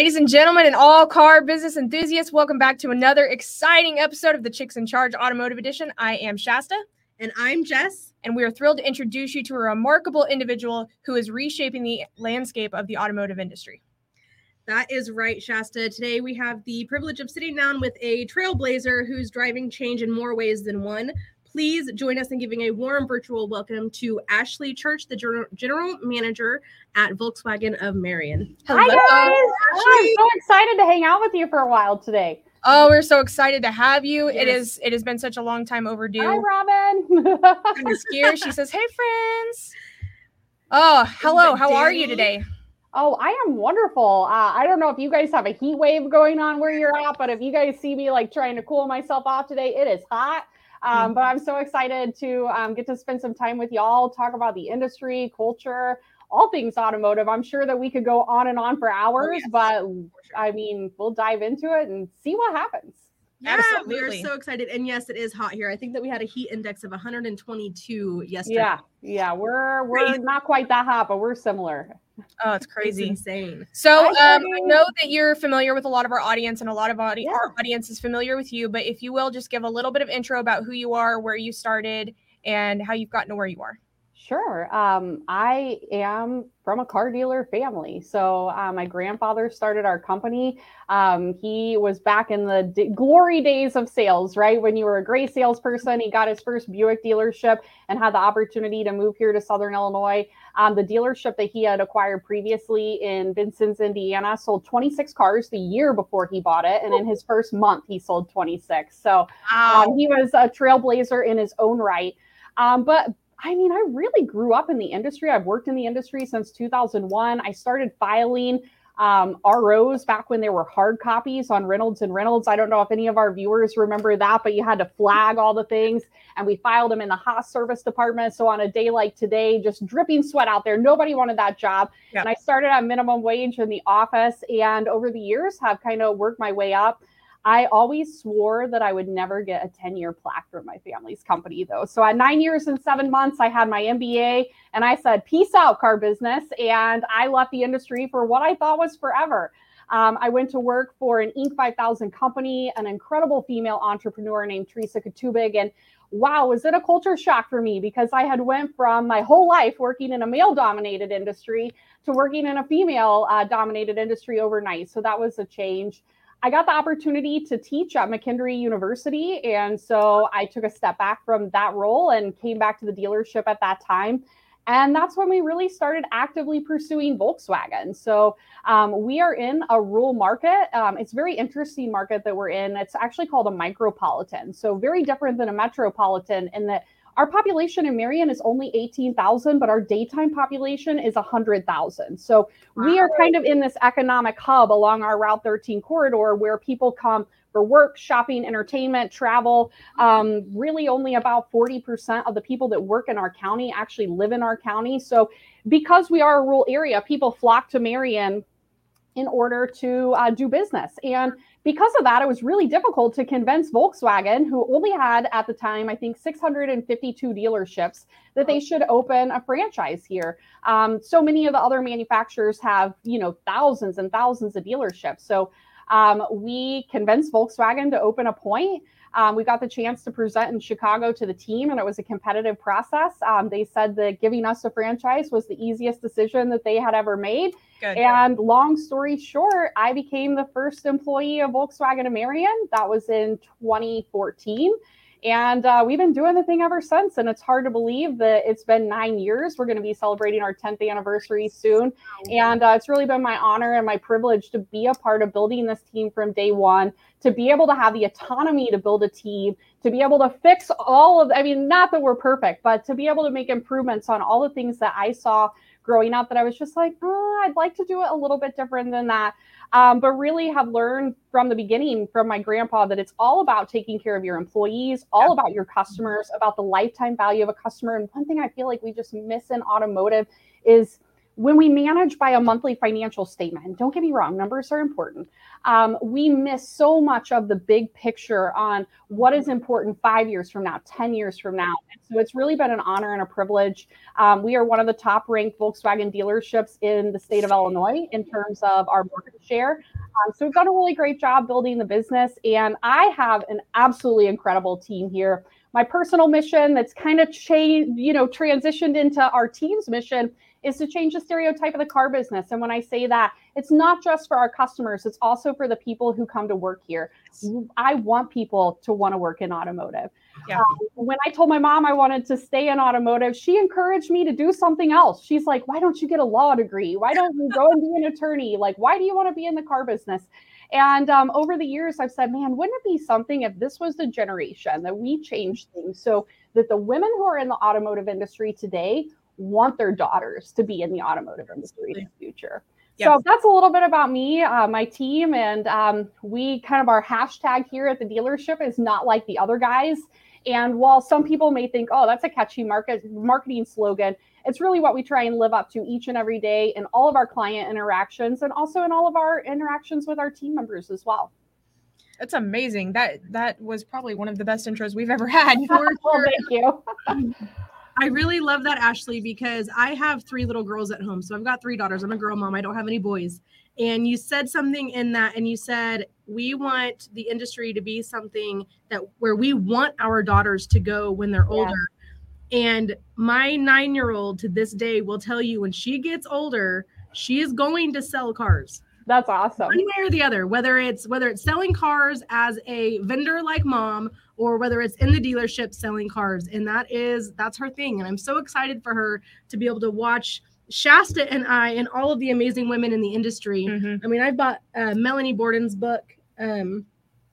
Ladies and gentlemen, and all car business enthusiasts, welcome back to another exciting episode of the Chicks in Charge Automotive Edition. I am Shasta, And I'm Jess. and we are thrilled to introduce you to a remarkable individual who is reshaping the landscape of the automotive industry. That is right, Shasta. Today we have the privilege of sitting down with a trailblazer who's driving change in more ways than one. Please join us in giving a warm virtual welcome to Ashlee Church, the general, general manager at Volkswagen of Marion. Hi guys! I'm so excited to hang out with you for a while today. Oh, we're so excited to have you. It Yes. is it has been such a long time overdue. Hi, Robin. Gear, she says, "Hey friends." Oh, hello. How are you today? oh, I am wonderful. Uh, I don't know if you guys have a heat wave going on where you're at, but if you guys see me like trying to cool myself off today, it is hot. Um, but I'm so excited to um, get to spend some time with y'all, talk about the industry, culture, all things automotive. I'm sure that we could go on and on for hours, yes. but I mean, we'll dive into it and see what happens. Yeah, Absolutely. we're so excited. And yes, it is hot here. I think that we had a heat index of 122 yesterday. Yeah, yeah, we're we're Crazy. not quite that hot, but we're similar. Oh, it's It's crazy. insane. So Hi, um, I know that you're familiar with a lot of our audience, and a lot of audi- Yeah. our audience is familiar with you. But if you will, just give a little bit of intro about who you are, where you started, and how you've gotten to where you are. Sure. Um, I am from a car dealer family. So uh, my grandfather started our company. Um, he was back in the d- glory days of sales, right? When you were a great salesperson, he got his first Buick dealership and had the opportunity to move here to Southern Illinois. Um, the dealership that he had acquired previously in Vincennes, Indiana, sold 26 cars the year before he bought it. And in his first month, he sold 26. So um, he was a trailblazer in his own right. Um, but I mean, I really grew up in the industry. I've worked in the industry since 2001. I started filing um, ROs back when there were hard copies on Reynolds and Reynolds. I don't know if any of our viewers remember that, but you had to flag all the things, and we filed them in the Haas service department. So on a day like today, just dripping sweat out there, nobody wanted that job. Yeah. And I started at minimum wage in the office, and over the years have kind of worked my way up. I always swore that I would never get a 10 year plaque from my family's company, though. So at nine years and seven months, I had my MBA and I said, Peace out, car business. And I left the industry for what I thought was forever. Um, I went to work for an Inc. 5000 company, an incredible female entrepreneur named Teresa Katubig. And wow, was it a culture shock for me because I had went from my whole life working in a male dominated industry to working in a female uh, dominated industry overnight. So that was a change. I got the opportunity to teach at McKendree University. And so I took a step back from that role and came back to the dealership at that time. And that's when we really started actively pursuing Volkswagen. So um, we are in a rural market. Um, it's a very interesting market that we're in. It's actually called a micropolitan. So very different than a metropolitan in that our population in Marion is only 18,000, but our daytime population is 100,000. So we are kind of in this economic hub along our Route 13 corridor where people come for work, shopping, entertainment, travel. Um, really, only about 40% of the people that work in our county actually live in our county. So, because we are a rural area, people flock to Marion in order to uh, do business. And because of that, it was really difficult to convince Volkswagen, who only had at the time, I think, 652 dealerships, that they should open a franchise here. Um, so many of the other manufacturers have, you know, thousands and thousands of dealerships. So um, we convinced Volkswagen to open a point. Um, we got the chance to present in Chicago to the team, and it was a competitive process. Um, they said that giving us a franchise was the easiest decision that they had ever made. Good. And long story short, I became the first employee of Volkswagen of Marion. That was in 2014. And uh, we've been doing the thing ever since. And it's hard to believe that it's been nine years. We're going to be celebrating our 10th anniversary soon. And uh, it's really been my honor and my privilege to be a part of building this team from day one, to be able to have the autonomy to build a team, to be able to fix all of, I mean, not that we're perfect, but to be able to make improvements on all the things that I saw growing up that I was just like, oh, I'd like to do it a little bit different than that. Um, but really have learned from the beginning from my grandpa that it's all about taking care of your employees, all about your customers, about the lifetime value of a customer. And one thing I feel like we just miss in automotive is when we manage by a monthly financial statement, don't get me wrong, numbers are important. Um, we miss so much of the big picture on what is important five years from now, 10 years from now. And so it's really been an honor and a privilege. Um, we are one of the top ranked Volkswagen dealerships in the state of Illinois in terms of our market share. Um, so we've done a really great job building the business. And I have an absolutely incredible team here. My personal mission that's kind of changed, you know, transitioned into our team's mission is to change the stereotype of the car business. And when I say that, it's not just for our customers, it's also for the people who come to work here. I want people to want to work in automotive. Yeah. Um, when I told my mom I wanted to stay in automotive, she encouraged me to do something else. She's like, why don't you get a law degree? Why don't you go and be an attorney? Like, why do you want to be in the car business? And um, over the years, I've said, man, wouldn't it be something if this was the generation that we changed things so that the women who are in the automotive industry today want their daughters to be in the automotive industry in the future. Yes. So that's a little bit about me, uh, my team, and um, we kind of our hashtag here at the dealership is not like the other guys. And while some people may think, oh, that's a catchy market marketing slogan, it's really what we try and live up to each and every day in all of our client interactions and also in all of our interactions with our team members as well. That's amazing. That that was probably one of the best intros we've ever had. well, thank you. I really love that, Ashlee, because I have three little girls at home. So I've got three daughters. I'm a girl mom. I don't have any boys. And you said something in that, and you said, we want the industry to be something that where we want our daughters to go when they're yeah. older. And my nine year old to this day will tell you when she gets older, she is going to sell cars. That's awesome. One way or the other, whether it's whether it's selling cars as a vendor like mom or whether it's in the dealership selling cars. And that is that's her thing. And I'm so excited for her to be able to watch Shasta and I and all of the amazing women in the industry. Mm-hmm. I mean, I bought uh, Melanie Borden's book, um,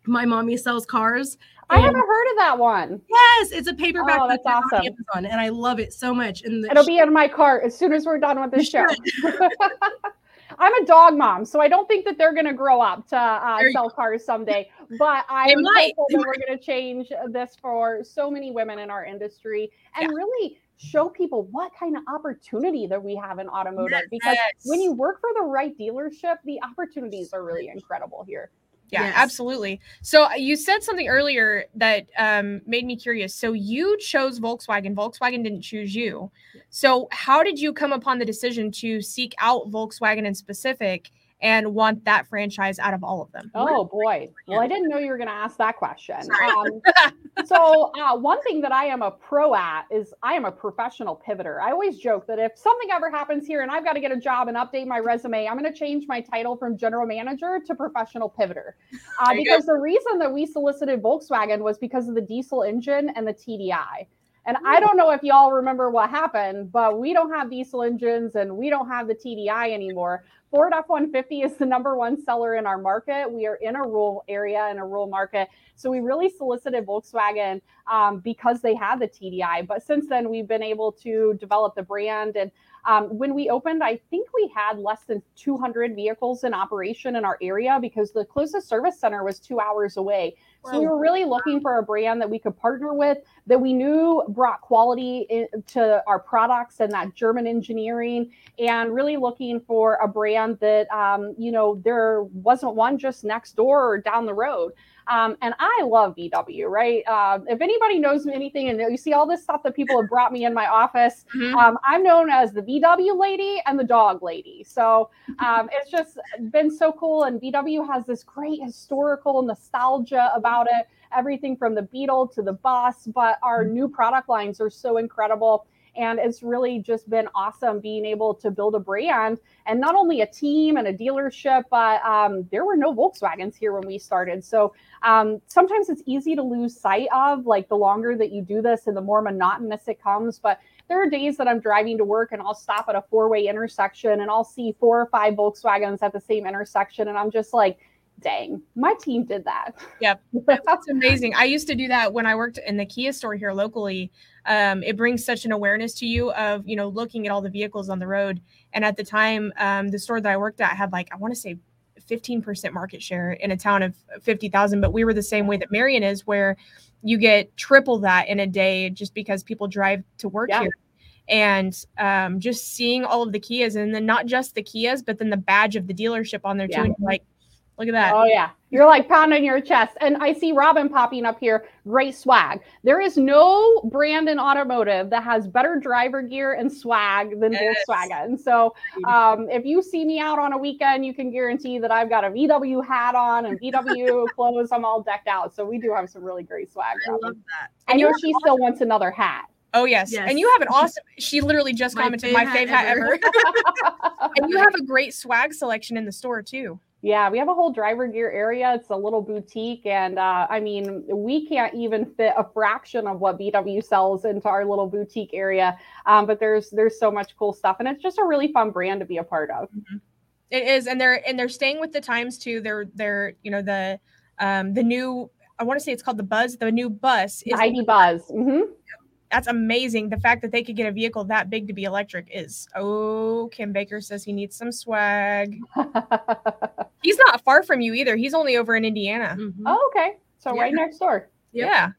My Mommy Sells Cars. I haven't heard of that one. Yes, it's a paperback oh, that's awesome. on Amazon, and I love it so much. And it'll be in my cart as soon as we're done with this show. I'm a dog mom, so I don't think that they're going to grow up to uh, sell cars someday. But I'm hopeful that we're going to change this for so many women in our industry and yeah. really show people what kind of opportunity that we have in automotive. Yes. Because when you work for the right dealership, the opportunities are really incredible here. Yeah, yes. absolutely. So uh, you said something earlier that um, made me curious. So you chose Volkswagen. Volkswagen didn't choose you. So how did you come upon the decision to seek out Volkswagen in specific and want that franchise out of all of them? Oh boy. Well, I didn't know you were going to ask that question. Um, so uh, one thing that I am a pro at is I am a professional pivoter. I always joke that if something ever happens here and I've got to get a job and update my resume, I'm going to change my title from general manager to professional pivoter. Uh, because go. the reason that we solicited Volkswagen was because of the diesel engine and the TDI. And I don't know if y'all remember what happened, but we don't have diesel engines and we don't have the TDI anymore. Ford F 150 is the number one seller in our market. We are in a rural area, in a rural market. So we really solicited Volkswagen um, because they had the TDI. But since then, we've been able to develop the brand. And um, when we opened, I think we had less than 200 vehicles in operation in our area because the closest service center was two hours away. So we were really looking for a brand that we could partner with that we knew brought quality to our products and that German engineering, and really looking for a brand that, um, you know, there wasn't one just next door or down the road. Um, and I love VW, right? Uh, if anybody knows me anything and you see all this stuff that people have brought me in my office, mm-hmm. um, I'm known as the VW lady and the dog lady. So um, it's just been so cool. And VW has this great historical nostalgia about it, everything from the Beetle to the bus, but our mm-hmm. new product lines are so incredible. And it's really just been awesome being able to build a brand and not only a team and a dealership, but um, there were no Volkswagens here when we started. So um, sometimes it's easy to lose sight of, like the longer that you do this and the more monotonous it comes. But there are days that I'm driving to work and I'll stop at a four way intersection and I'll see four or five Volkswagens at the same intersection. And I'm just like, dang, my team did that. Yep. That's amazing. I used to do that when I worked in the Kia store here locally. Um, it brings such an awareness to you of, you know, looking at all the vehicles on the road. And at the time, um, the store that I worked at had like, I want to say 15% market share in a town of 50,000. But we were the same way that Marion is, where you get triple that in a day just because people drive to work yeah. here. and um, just seeing all of the Kias, and then not just the Kias, but then the badge of the dealership on there Yeah. too. And like, look at that. Oh yeah, you're like pounding your chest. And I see Robin popping up here. Great swag. There is no brand in automotive that has better driver gear and swag than Yes. Volkswagen. So um, if you see me out on a weekend, you can guarantee that I've got a VW hat on and VW clothes. I'm all decked out. So we do have some really great swag. I love that. I And you know have she still wants another hat. Oh yes. Yes. and you have an awesome. She literally just My commented fave my hat fave hat ever." ever. and you have a great swag selection in the store too. Yeah, we have a whole driver gear area. It's a little boutique. And uh, I mean, we can't even fit a fraction of what VW sells into our little boutique area. Um, but there's there's so much cool stuff. And it's just a really fun brand to be a part of. It is, and they're and they're staying with the times too. They're they're you know the um the new. I want to say it's called the Buzz. The new bus The is ID Buzz. hmm that's amazing. The fact that they could get a vehicle that big to be electric is oh. Kim Baker says he needs some swag. He's not far from you either. He's only over in Indiana. Mhm. oh, okay. So Yeah. right next door. Yep. Yeah.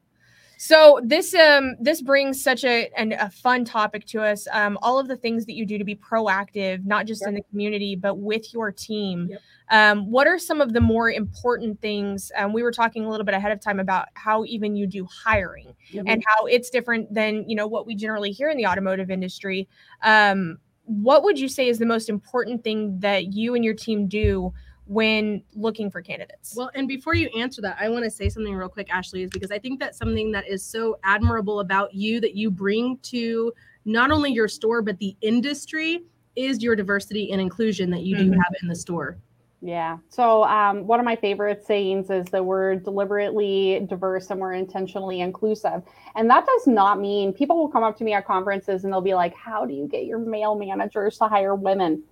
So this um this brings such a an, a fun topic to us. Um, all of the things that you do to be proactive, not just in the community but with your team. Yep. Um, what are some of the more important things? Um, we were talking a little bit ahead of time about how even you do hiring and how it's different than you know what we generally hear in the automotive industry. Um, what would you say is the most important thing that you and your team do when looking for candidates? Well, and before you answer that, I want to say something real quick, Ashlee, is because I think that's something that is so admirable about you that you bring to not only your store, but the industry is your diversity and inclusion that you do Mhm. have in the store. Yeah. So um, one of my favorite sayings is that we're deliberately diverse and we're intentionally inclusive. And that does not mean people will come up to me at conferences and they'll be like, How do you get your male managers to hire women?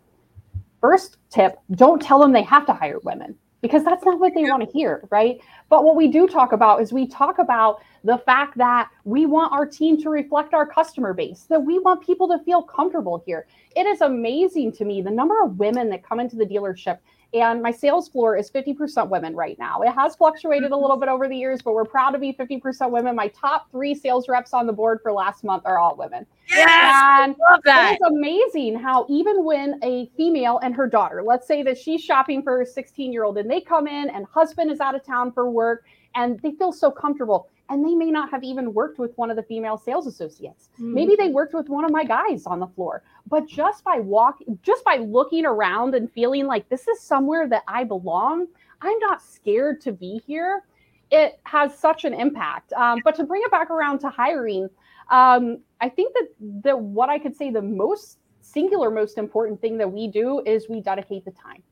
First tip don't tell them they have to hire women because that's not what they want to hear, right? But what we do talk about is we talk about the fact that we want our team to reflect our customer base, that we want people to feel comfortable here. It is amazing to me the number of women that come into the dealership and my sales floor is 50% women right now. It has fluctuated a little mm-hmm. bit over the years, but we're proud to be 50% women. My top three sales reps on the board for last month are all women. And love that. it is amazing how even when a female and her daughter, let's say that she's shopping for her 16 year old and they come in and husband is out of town for work and they feel so comfortable and they may not have even worked with one of the female sales associates. Maybe they worked with one of my guys on the floor, but just by walking, just by looking around and feeling like this is somewhere that I belong, I'm not scared to be here. It has such an impact. Um, but to bring it back around to hiring, um, I think that the what I could say the most singular, most important thing that we do is we dedicate the time.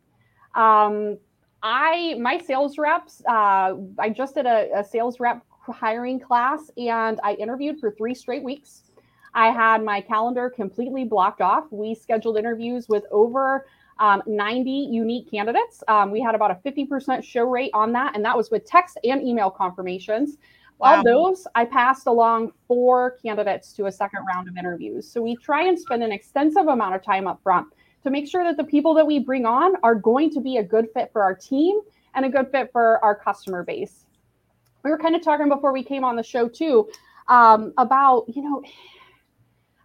Um, I my sales reps, uh, I just did a, a sales rep hiring class and I interviewed for three straight weeks. I had my calendar completely blocked off. We scheduled interviews with over um, 90 unique candidates. Um, we had about a 50% show rate on that, and that was with text and email confirmations. Wow. Of those, I passed along four candidates to a second round of interviews. So we try and spend an extensive amount of time up front to make sure that the people that we bring on are going to be a good fit for our team and a good fit for our customer base. We were kind of talking before we came on the show too um, about, you know,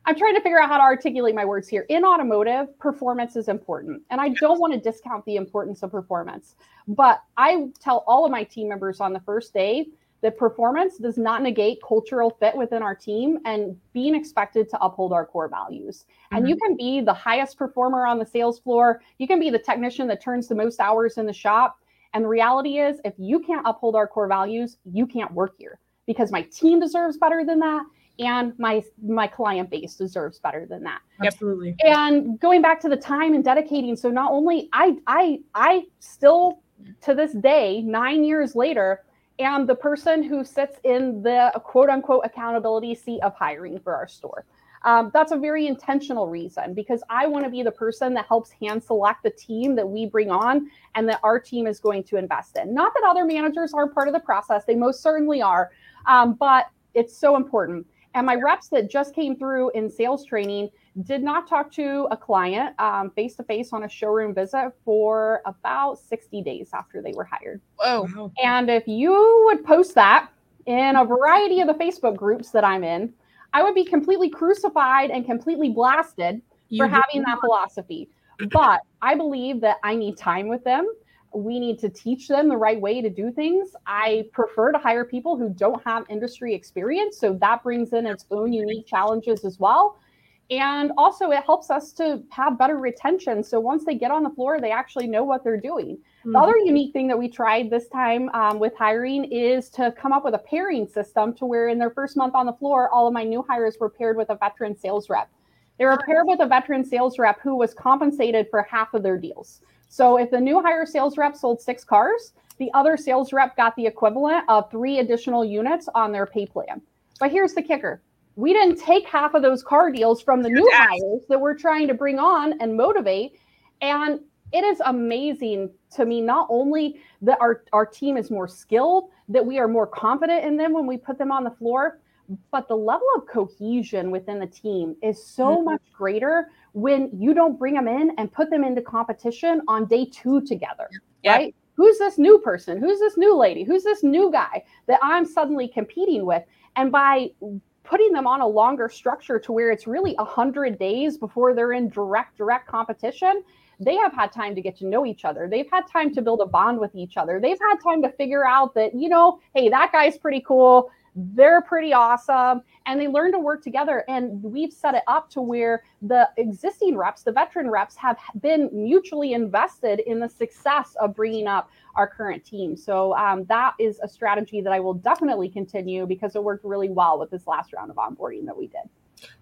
I'm trying to figure out how to articulate my words here. In automotive, performance is important. And I don't want to discount the importance of performance. But I tell all of my team members on the first day that performance does not negate cultural fit within our team and being expected to uphold our core values. And you can be the highest performer on the sales floor, you can be the technician that turns the most hours in the shop. And the reality is, if you can't uphold our core values, you can't work here. Because my team deserves better than that and my my client base deserves better than that. Absolutely. and going back to the time and dedicating so not only i i i still to this day nine years later am the person who sits in the quote unquote accountability seat of hiring for our store um, that's a very intentional reason because i want to be the person that helps hand select the team that we bring on and that our team is going to invest in not that other managers aren't part of the process they most certainly are um, but it's so important and my reps that just came through in sales training did not talk to a client face to face on a showroom visit for about 60 days after they were hired. Whoa. And if you would post that in a variety of the Facebook groups that I'm in, I would be completely crucified and completely blasted you for having that philosophy. But I believe that I need time with them. We need to teach them the right way to do things. I prefer to hire people who don't have industry experience. So that brings in its own unique challenges as well. And also, it helps us to have better retention. So once they get on the floor, they actually know what they're doing. Mm-hmm. The other unique thing that we tried this time um, with hiring is to come up with a pairing system to where in their first month on the floor, all of my new hires were paired with a veteran sales rep. They were paired with a veteran sales rep who was compensated for half of their deals. So if the new hire sales rep sold six cars, the other sales rep got the equivalent of three additional units on their pay plan. But here's the kicker we didn't take half of those car deals from the new hires that we're trying to bring on and motivate. And it is amazing to me not only that our, our team is more skilled, that we are more confident in them when we put them on the floor, but the level of cohesion within the team is so mm-hmm. much greater when you don't bring them in and put them into competition on day two together, right? Who's this new person? Who's this new lady? Who's this new guy that I'm suddenly competing with? And by putting them on a longer structure to where it's really 100 days before they're in direct direct competition they have had time to get to know each other. They've had time to build a bond with each other. They've had time to figure out that you know hey that guy's pretty cool they're pretty awesome and they learn to work together and we've set it up to where the existing reps the veteran reps have been mutually invested in the success of bringing up our current team. So um, that is a strategy that i will definitely continue because it worked really well with this last round of onboarding that we did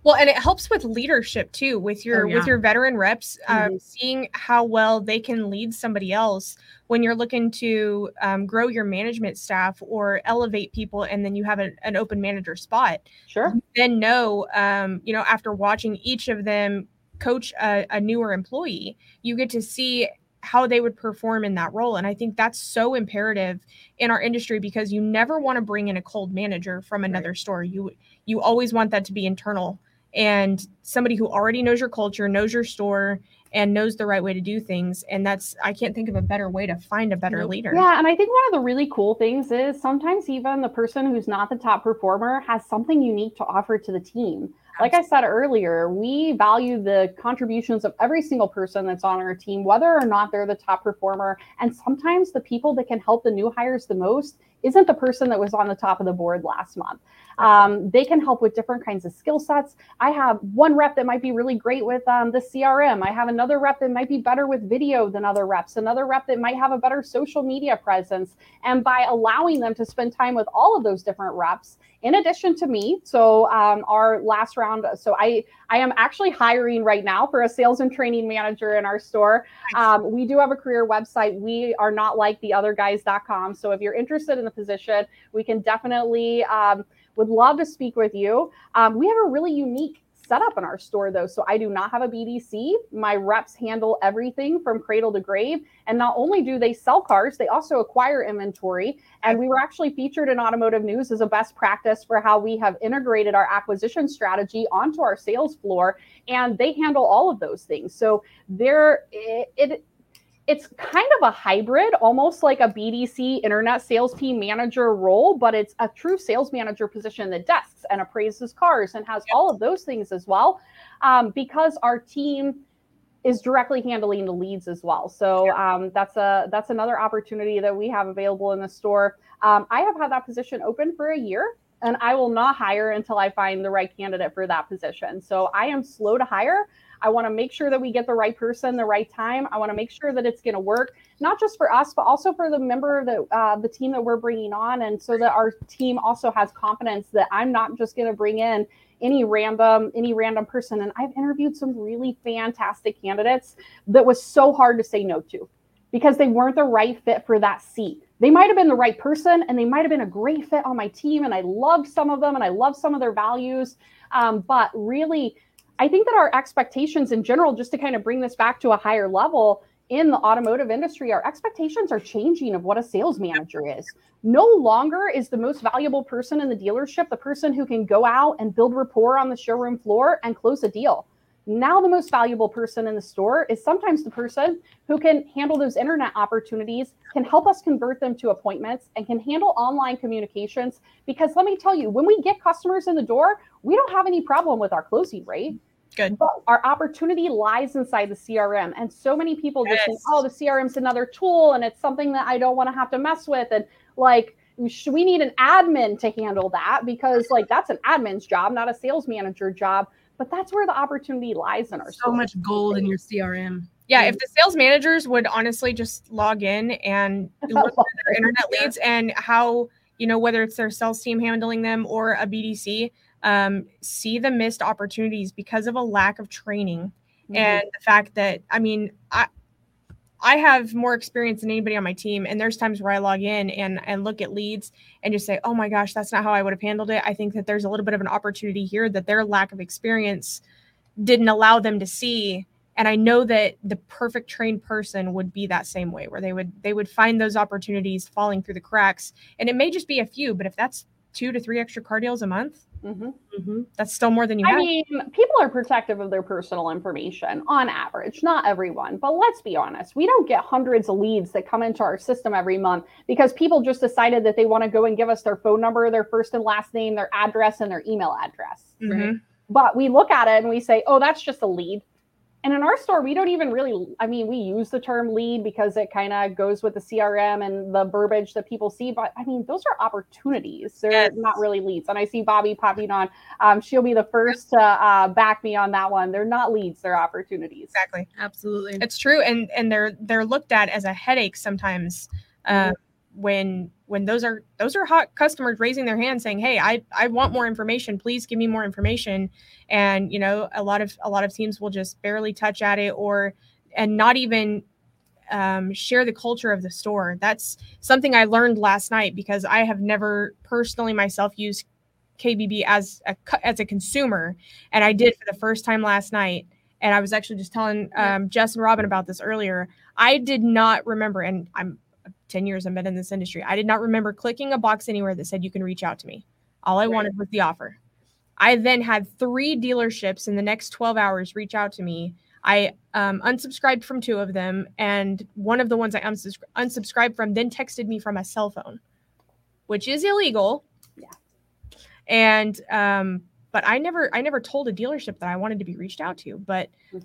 well, and it helps with leadership too, with your oh, yeah. with your veteran reps, um, mm-hmm. seeing how well they can lead somebody else when you're looking to um, grow your management staff or elevate people, and then you have an, an open manager spot. Sure. Then know, um, you know, after watching each of them coach a, a newer employee, you get to see how they would perform in that role. And I think that's so imperative in our industry because you never want to bring in a cold manager from another right. store. You you always want that to be internal and somebody who already knows your culture, knows your store, and knows the right way to do things. And that's, I can't think of a better way to find a better leader. Yeah. And I think one of the really cool things is sometimes even the person who's not the top performer has something unique to offer to the team. Like I said earlier, we value the contributions of every single person that's on our team, whether or not they're the top performer. And sometimes the people that can help the new hires the most isn't the person that was on the top of the board last month. Um, they can help with different kinds of skill sets. I have one rep that might be really great with um, the CRM. I have another rep that might be better with video than other reps, another rep that might have a better social media presence. And by allowing them to spend time with all of those different reps, in addition to me, so um, our last round, so I I am actually hiring right now for a sales and training manager in our store. Um, we do have a career website. We are not like the other guys.com. So if you're interested in the position, we can definitely um, would love to speak with you. Um, we have a really unique setup in our store though. So I do not have a BDC. My reps handle everything from cradle to grave. And not only do they sell cars, they also acquire inventory. And we were actually featured in Automotive News as a best practice for how we have integrated our acquisition strategy onto our sales floor. And they handle all of those things. So there it, it it's kind of a hybrid, almost like a BDC internet sales team manager role, but it's a true sales manager position that desks and appraises cars and has all of those things as well, um, because our team is directly handling the leads as well. So um, that's a that's another opportunity that we have available in the store. Um, I have had that position open for a year, and I will not hire until I find the right candidate for that position. So I am slow to hire. I want to make sure that we get the right person, the right time. I want to make sure that it's going to work, not just for us, but also for the member that uh, the team that we're bringing on, and so that our team also has confidence that I'm not just going to bring in any random any random person. And I've interviewed some really fantastic candidates that was so hard to say no to because they weren't the right fit for that seat. They might have been the right person and they might have been a great fit on my team. And I loved some of them and I love some of their values. Um, but really, I think that our expectations in general, just to kind of bring this back to a higher level in the automotive industry, our expectations are changing of what a sales manager is. No longer is the most valuable person in the dealership the person who can go out and build rapport on the showroom floor and close a deal. Now, the most valuable person in the store is sometimes the person who can handle those internet opportunities, can help us convert them to appointments, and can handle online communications. Because let me tell you, when we get customers in the door, we don't have any problem with our closing rate. Good. But our opportunity lies inside the CRM. And so many people just think, oh, the CRM's another tool and it's something that I don't want to have to mess with. And like, we need an admin to handle that because like that's an admin's job, not a sales manager job. But that's where the opportunity lies in our So store. much gold in your CRM. Yeah, if the sales managers would honestly just log in and look at their internet leads and how, you know, whether it's their sales team handling them or a BDC, um, see the missed opportunities because of a lack of training Mhm. and the fact that I mean, I I have more experience than anybody on my team, and there's times where I log in and and look at leads and just say, "Oh my gosh, that's not how I would have handled it." I think that there's a little bit of an opportunity here that their lack of experience didn't allow them to see and i know that the perfect trained person would be that same way where they would they would find those opportunities falling through the cracks and it may just be a few but if that's two to three extra car deals a month Mhm. Mhm. that's still more than you I have mean, people are protective of their personal information on average, not everyone, but let's be honest. We don't get hundreds of leads that come into our system every month because people just decided that they want to go and give us their phone number, their first and last name, their address, and their email address. Mhm. But we look at it and we say, oh, that's just a lead. And in our store, we don't even really, I mean, we use the term lead because it kind of goes with the CRM and the verbiage that people see. But I mean, those are opportunities. They're Yes. not really leads. And I see Bobby popping on. Um, she'll be the first to uh, back me on that one. They're not leads, they're opportunities. exactly Absolutely. it's true and and they're they're looked at as a headache sometimes uh, when when those are those are hot customers raising their hand saying hey i i want more information. Please give me more information. And you know a lot of a lot of teams will just barely touch at it or and not even um, share the culture of the store. That's something i learned last night because i have never personally myself used kbb as a as a consumer. And i did for the first time last night. And i was actually just telling um, jess and robin about this earlier. I did not remember and i'm 10 years i've been in this industry i did not remember clicking a box anywhere that said you can reach out to me all i Right. wanted was the offer i then had three dealerships in the next 12 hours reach out to me i um, unsubscribed from two of them and one of the ones i unsubscri- unsubscribed from then texted me from a cell phone which is illegal Yeah. and um but i never i never told a dealership that i wanted to be reached out to but Mhm.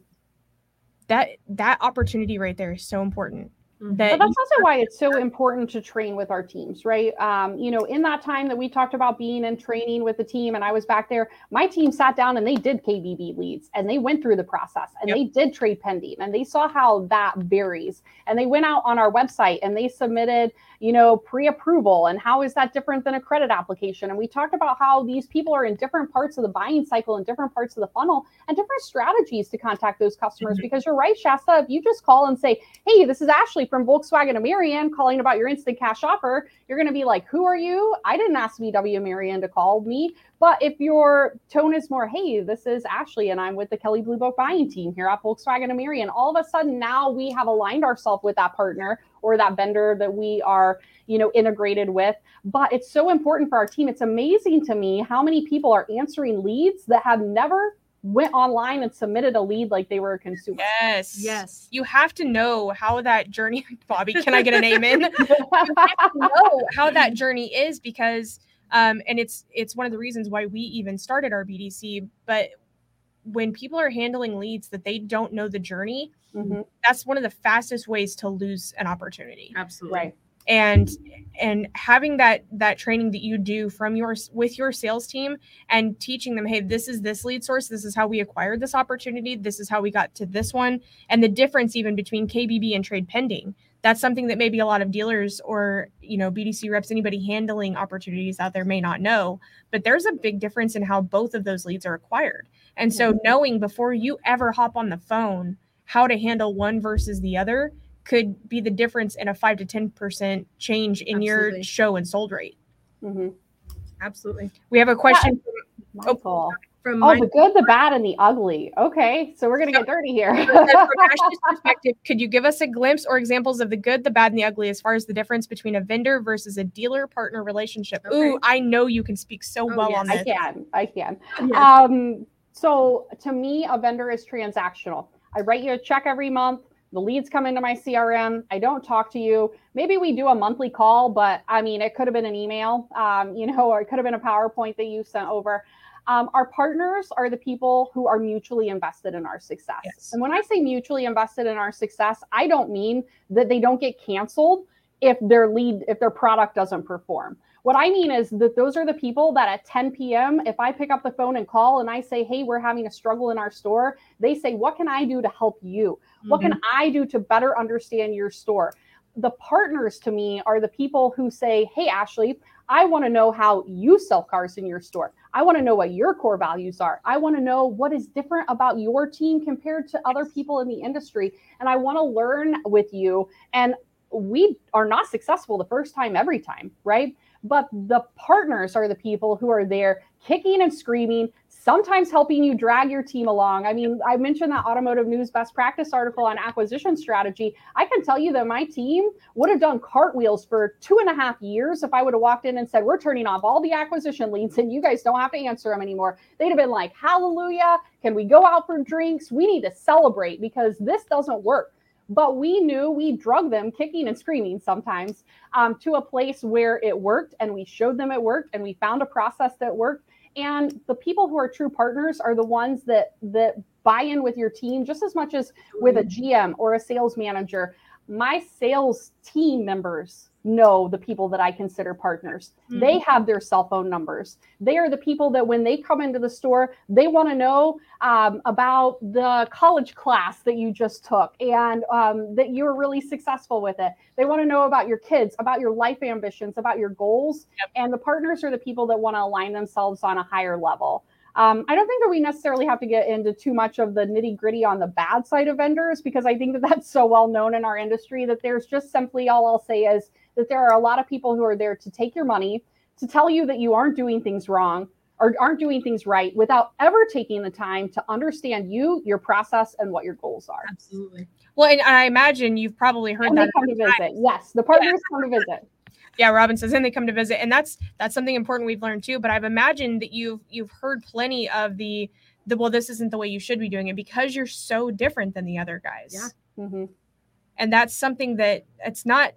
that that opportunity right there is so important. That But that's also why it's so important to train with our teams, right? Um, you know, in that time that we talked about being in training with the team, and I was back there, my team sat down and they did KBB leads and they went through the process and Yep. they did TradePending and they saw how that varies. And they went out on our website and they submitted, you know, pre approval and how is that different than a credit application? And we talked about how these people are in different parts of the buying cycle and different parts of the funnel and different strategies to contact those customers. Mhm. Because you're right, Shasta, if you just call and say, hey, this is Ashlee from Volkswagen of Marion calling about your instant cash offer, you're going to be like, who are you? I didn't ask VW Marion to call me. But if your tone is more, hey, this is Ashlee and I'm with the Kelley Blue Book buying team here at Volkswagen of Marion, all of a sudden now we have aligned ourselves with that partner or that vendor that we are, you know, integrated with. But it's so important for our team. It's amazing to me how many people are answering leads that have never went online and submitted a lead like they were a consumer. yes Yes. you have to know how that journey bobby can i get a name in know how that journey is because um and it's it's one of the reasons why we even started our bdc but when people are handling leads that they don't know the journey Mhm, that's one of the fastest ways to lose an opportunity Absolutely. Right. And and having that that training that you do from your with your sales team and teaching them hey this is this lead source this is how we acquired this opportunity this is how we got to this one and the difference even between kbb and TradePending. That's something that maybe a lot of dealers or you know bdc reps anybody handling opportunities out there may not know but there's a big difference in how both of those leads are acquired. And so knowing before you ever hop on the phone how to handle one versus the other could be the difference in a 5 to 10% change in Absolutely. your show and sold rate. mhm. Absolutely. We have a question. Michael. From Oh, my the good, the bad, and the ugly. Okay, so we're gonna get dirty here. from Ashlee's perspective, could you give us a glimpse or examples of the good, the bad, and the ugly as far as the difference between a vendor versus a dealer partner relationship? Okay. Ooh, I know you can speak so Oh, well yes. on I can, I can. Yes. Um, So to me, a vendor is transactional. I write you a check every month. The leads come into my CRM. I don't talk to you. Maybe we do a monthly call, but I mean, it could have been an email, um, you know, or it could have been a PowerPoint that you sent over. Um, our partners are the people who are mutually invested in our success. Yes. And when I say mutually invested in our success, I don't mean that they don't get canceled if their lead, if their product doesn't perform. What I mean is that those are the people that at 10 p.m., if I pick up the phone and call and I say, Hey, we're having a struggle in our store, they say, What can I do to help you? Mm-hmm. What can mm-hmm. I do to better understand your store? The partners to me are the people who say, Hey, Ashlee, I want to know how you sell cars in your store. I want to know what your core values are. I want to know what is different about your team compared to other people in the industry. And I want to learn with you. And we are not successful the first time every time, right? But the partners are the people who are there kicking and screaming, sometimes helping you drag your team along. I mean, I mentioned that automotive news best practice article on acquisition strategy. I can tell you that my team would have done cartwheels for two and a half years if I would have walked in and said, We're turning off all the acquisition leads and you guys don't have to answer them anymore. They'd have been like, Hallelujah. Can we go out for drinks? We need to celebrate because this doesn't work but we knew we drug them kicking and screaming sometimes um, to a place where it worked and we showed them it worked and we found a process that worked. And the people who are true partners are the ones that that buy in with your team just as much as with a gm or a sales manager. My sales team members know the people that I consider partners. Mm-hmm. They have their cell phone numbers. They are the people that when they come into the store, they want to know um, about the college class that you just took and um, that you were really successful with it. They want to know about your kids, about your life ambitions, about your goals. Yep. And the partners are the people that want to align themselves on a higher level. Um, I don't think that we necessarily have to get into too much of the nitty gritty on the bad side of vendors because I think that that's so well known in our industry that there's just simply all I'll say is that there are a lot of people who are there to take your money, to tell you that you aren't doing things wrong or aren't doing things right without ever taking the time to understand you, your process, and what your goals are. Absolutely. Well, and I imagine you've probably heard and that. Come to visit. Times. Yes, the partners yeah. come to visit. Yeah, Robin says, and they come to visit, and that's that's something important we've learned too. But I've imagined that you've you've heard plenty of the the well, this isn't the way you should be doing it because you're so different than the other guys. Yeah. Mm-hmm. And that's something that it's not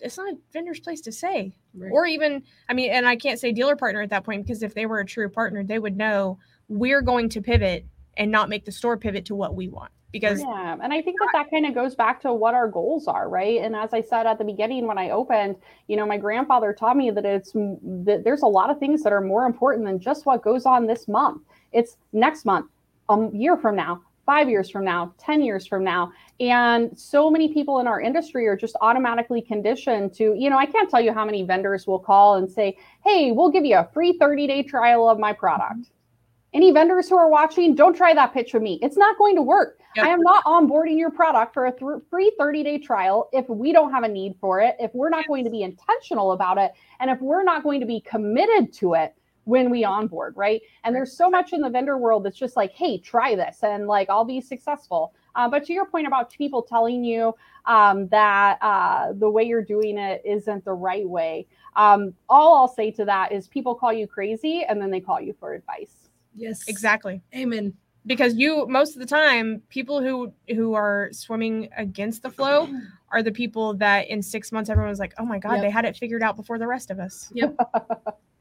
it's not a vendor's place to say. Right. or even i mean and i can't say dealer partner at that point because if they were a true partner they would know we're going to pivot and not make the store pivot to what we want. Because yeah and i think that that kind of goes back to what our goals are right? And as i said at the beginning when i opened you know my grandfather taught me that it's that there's a lot of things that are more important than just what goes on this month. It's next month a year from now five years from now, 10 years from now. And so many people in our industry are just automatically conditioned to, you know, I can't tell you how many vendors will call and say, hey, we'll give you a free 30 day trial of my product. Any vendors who are watching, don't try that pitch with me. It's not going to work. Yep. I am not onboarding your product for a th- free 30 day trial if we don't have a need for it, if we're not yes. going to be intentional about it, and if we're not going to be committed to it when we onboard, right? And there's so much in the vendor world that's just like, hey, try this and like I'll be successful. Uh, but to your point about people telling you um, that uh, the way you're doing it isn't the right way, um, all I'll say to that is people call you crazy and then they call you for advice. Yes, exactly. Amen. Because you most of the time, people who who are swimming against the flow are the people that in six months everyone's like, oh my god, yep. they had it figured out before the rest of us. Yep.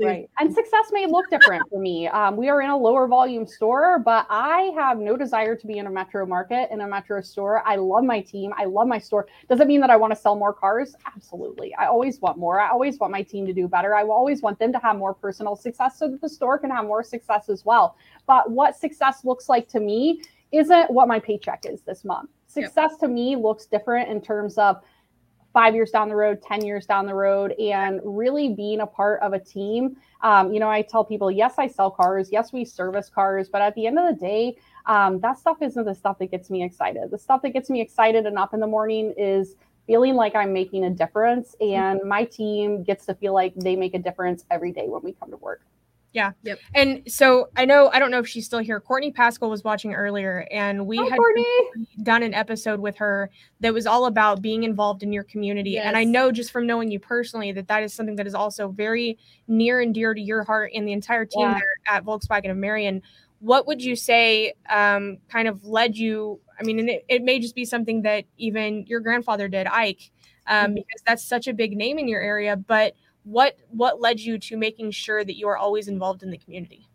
Right. And success may look different for me. Um, we are in a lower volume store, but I have no desire to be in a metro market, in a metro store. I love my team. I love my store. Does it mean that I want to sell more cars? Absolutely. I always want more. I always want my team to do better. I always want them to have more personal success so that the store can have more success as well. But what success looks like to me isn't what my paycheck is this month. Success yep. to me looks different in terms of five years down the road, 10 years down the road, and really being a part of a team. Um, you know, I tell people, yes, I sell cars. Yes, we service cars. But at the end of the day, um, that stuff isn't the stuff that gets me excited. The stuff that gets me excited and up in the morning is feeling like I'm making a difference. And my team gets to feel like they make a difference every day when we come to work. Yeah. Yep. And so I know I don't know if she's still here. Courtney Pascal was watching earlier, and we Hi, had Courtney. done an episode with her that was all about being involved in your community. And I know just from knowing you personally that that is something that is also very near and dear to your heart and the entire team Yeah. there at Volkswagen of Marion. What would you say um, kind of led you? I mean, and it, it may just be something that even your grandfather did, Ike, um, Mhm. because that's such a big name in your area. But what what led you to making sure that you are always involved in the community?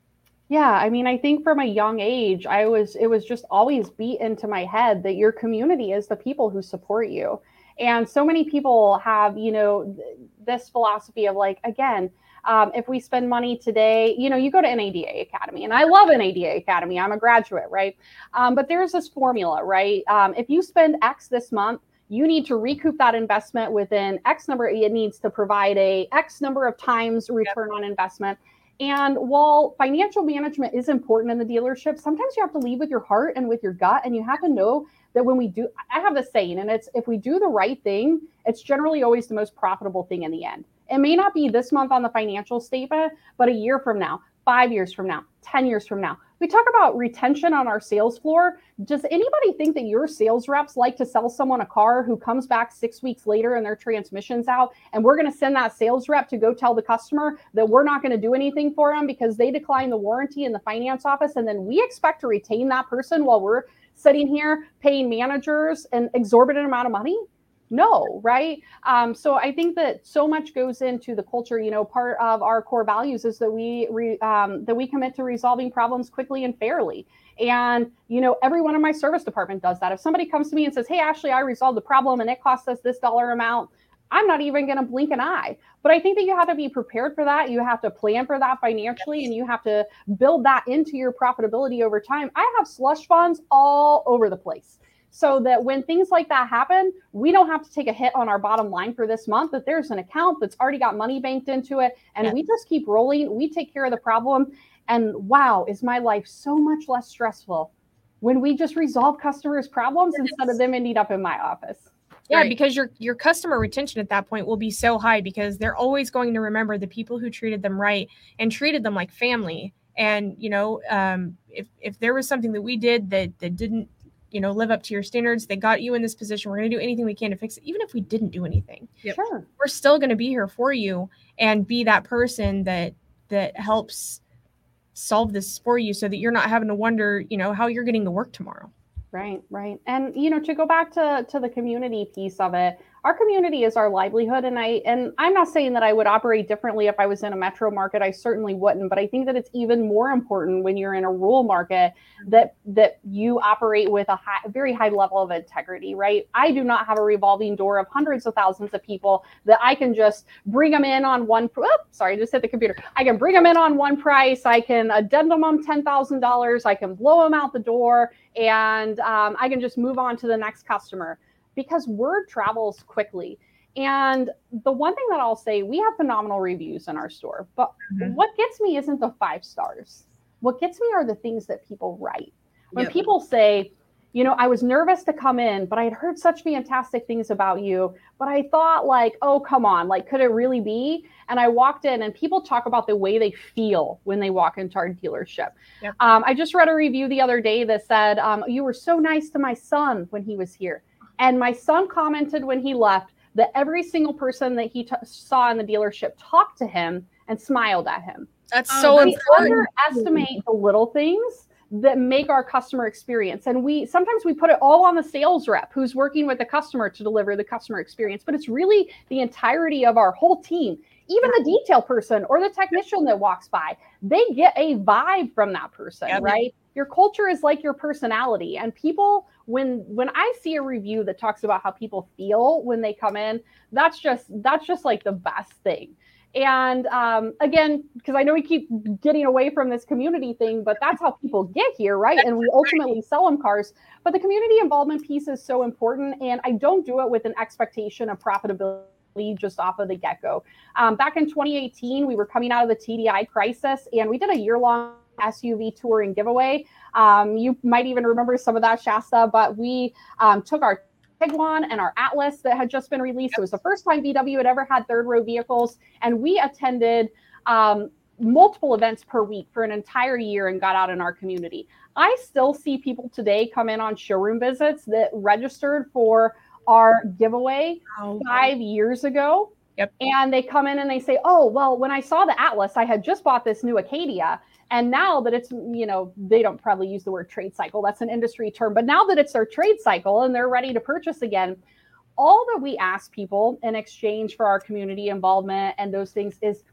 Yeah, I mean, I think from a young age, I was it was just always beat into my head that your community is the people who support you. And so many people have, you know, th- this philosophy of like, again, um, if we spend money today, you know, you go to NADA Academy, and I love NADA Academy. I'm a graduate, right? Um, but there's this formula, right? Um, if you spend X this month, you need to recoup that investment within X number. It needs to provide a X number of times return on investment. And while financial management is important in the dealership, sometimes you have to lead with your heart and with your gut. And you have to know that when we do, I have this saying, and it's if we do the right thing, it's generally always the most profitable thing in the end. It may not be this month on the financial statement, but a year from now, five years from now, 10 years from now. We talk about retention on our sales floor. Does anybody think that your sales reps like to sell someone a car who comes back six weeks later and their transmission's out? And we're going to send that sales rep to go tell the customer that we're not going to do anything for them because they declined the warranty in the finance office. And then we expect to retain that person while we're sitting here paying managers an exorbitant amount of money? No, right? Um, so I think that so much goes into the culture. You know, part of our core values is that we re, um, that we commit to resolving problems quickly and fairly. And you know, everyone in my service department does that. If somebody comes to me and says, "Hey, Ashlee, I resolved the problem and it cost us this dollar amount," I'm not even going to blink an eye. But I think that you have to be prepared for that. You have to plan for that financially, and you have to build that into your profitability over time. I have slush funds all over the place so that when things like that happen, we don't have to take a hit on our bottom line for this month. That there's an account that's already got money banked into it, and Yeah. we just keep rolling. We take care of the problem, and wow, is my life so much less stressful when we just resolve customers' problems instead of them ending up in my office. Yeah, Right. because your your customer retention at that point will be so high because they're always going to remember the people who treated them right and treated them like family. And you know, um, if if there was something that we did that that didn't, you know, live up to your standards, they got you in this position, we're going to do anything we can to fix it. Even if we didn't do anything, Yep. Sure. we're still going to be here for you and be that person that that helps solve this for you, so that you're not having to wonder, you know, how you're getting to work tomorrow. Right, right. And you know, to go back to to the community piece of it, our community is our livelihood and I and I'm not saying that I would operate differently if I was in a metro market. I certainly wouldn't, but I think that it's even more important when you're in a rural market that that you operate with a high, very high level of integrity, right? I do not have a revolving door of hundreds of thousands of people that I can just bring them in on one oh, sorry, I just hit the computer. I can bring them in on one price, I can addendum them $10,000, I can blow them out the door and um, I can just move on to the next customer because word travels quickly. And the one thing that I'll say, we have phenomenal reviews in our store, but Mhm. what gets me isn't the five stars. What gets me are the things that people write. When Yep. people say, you know, I was nervous to come in, but I had heard such fantastic things about you. But I thought, like, oh, come on, like, could it really be? And I walked in, and people talk about the way they feel when they walk into our dealership. Yep. Um, I just read a review the other day that said, um, You were so nice to my son when he was here. And my son commented when he left that every single person that he t- saw in the dealership talked to him and smiled at him. That's Oh, so that's We important. underestimate the little things that make our customer experience. And we sometimes we put it all on the sales rep who's working with the customer to deliver the customer experience, but it's really the entirety of our whole team. Even the detail person or the technician that walks by, they get a vibe from that person, Yep. right? Your culture is like your personality. And people when when I see a review that talks about how people feel when they come in, that's just that's just like the best thing. And um, again, because I know we keep getting away from this community thing, but that's how people get here, right? And we ultimately sell them cars. But the community involvement piece is so important. And I don't do it with an expectation of profitability just off of the get go. Um, back in 2018, we were coming out of the TDI crisis and we did a year long SUV tour and giveaway. Um, you might even remember some of that, Shasta, but we um, took our Tiguan and our Atlas that had just been released. It was the first time VW had ever had third row vehicles, and we attended um, multiple events per week for an entire year and got out in our community. I still see people today come in on showroom visits that registered for our giveaway five years ago. Yep. And they come in and they say, Oh, well, when I saw the Atlas, I had just bought this new Acadia. And now that it's, you know, they don't probably use the word trade cycle, that's an industry term, but now that it's their trade cycle and they're ready to purchase again, all that we ask people in exchange for our community involvement and those things is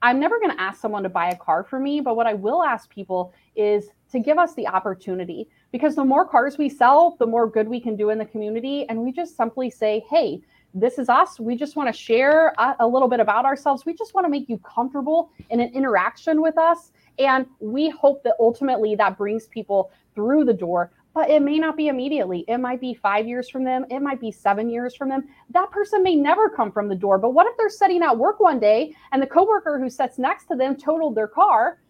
I'm never going to ask someone to buy a car for me, but what I will ask people is to give us the opportunity because the more cars we sell, the more good we can do in the community. And we just simply say, hey, this is us. We just want to share a, a little bit about ourselves. We just want to make you comfortable in an interaction with us. And we hope that ultimately that brings people through the door but it may not be immediately. It might be five years from them. It might be seven years from them. That person may never come from the door. But what if they're sitting at work one day and the coworker who sits next to them totaled their car?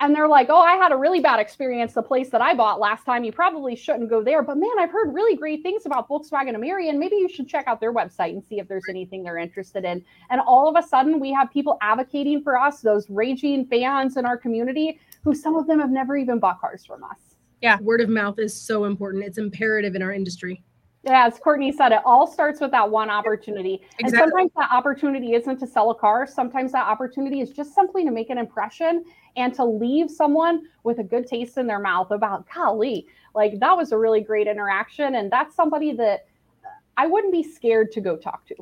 And they're like, oh, I had a really bad experience. The place that I bought last time, you probably shouldn't go there. But man, I've heard really great things about Volkswagen of Marion. Maybe you should check out their website and see if there's anything they're interested in. And all of a sudden, we have people advocating for us, those raging fans in our community, who some of them have never even bought cars from us. Yeah. Word of mouth is so important. It's imperative in our industry. Yeah, as Courtney said, it all starts with that one opportunity. Exactly. And sometimes that opportunity isn't to sell a car. Sometimes that opportunity is just simply to make an impression and to leave someone with a good taste in their mouth about, golly, like that was a really great interaction. And that's somebody that I wouldn't be scared to go talk to.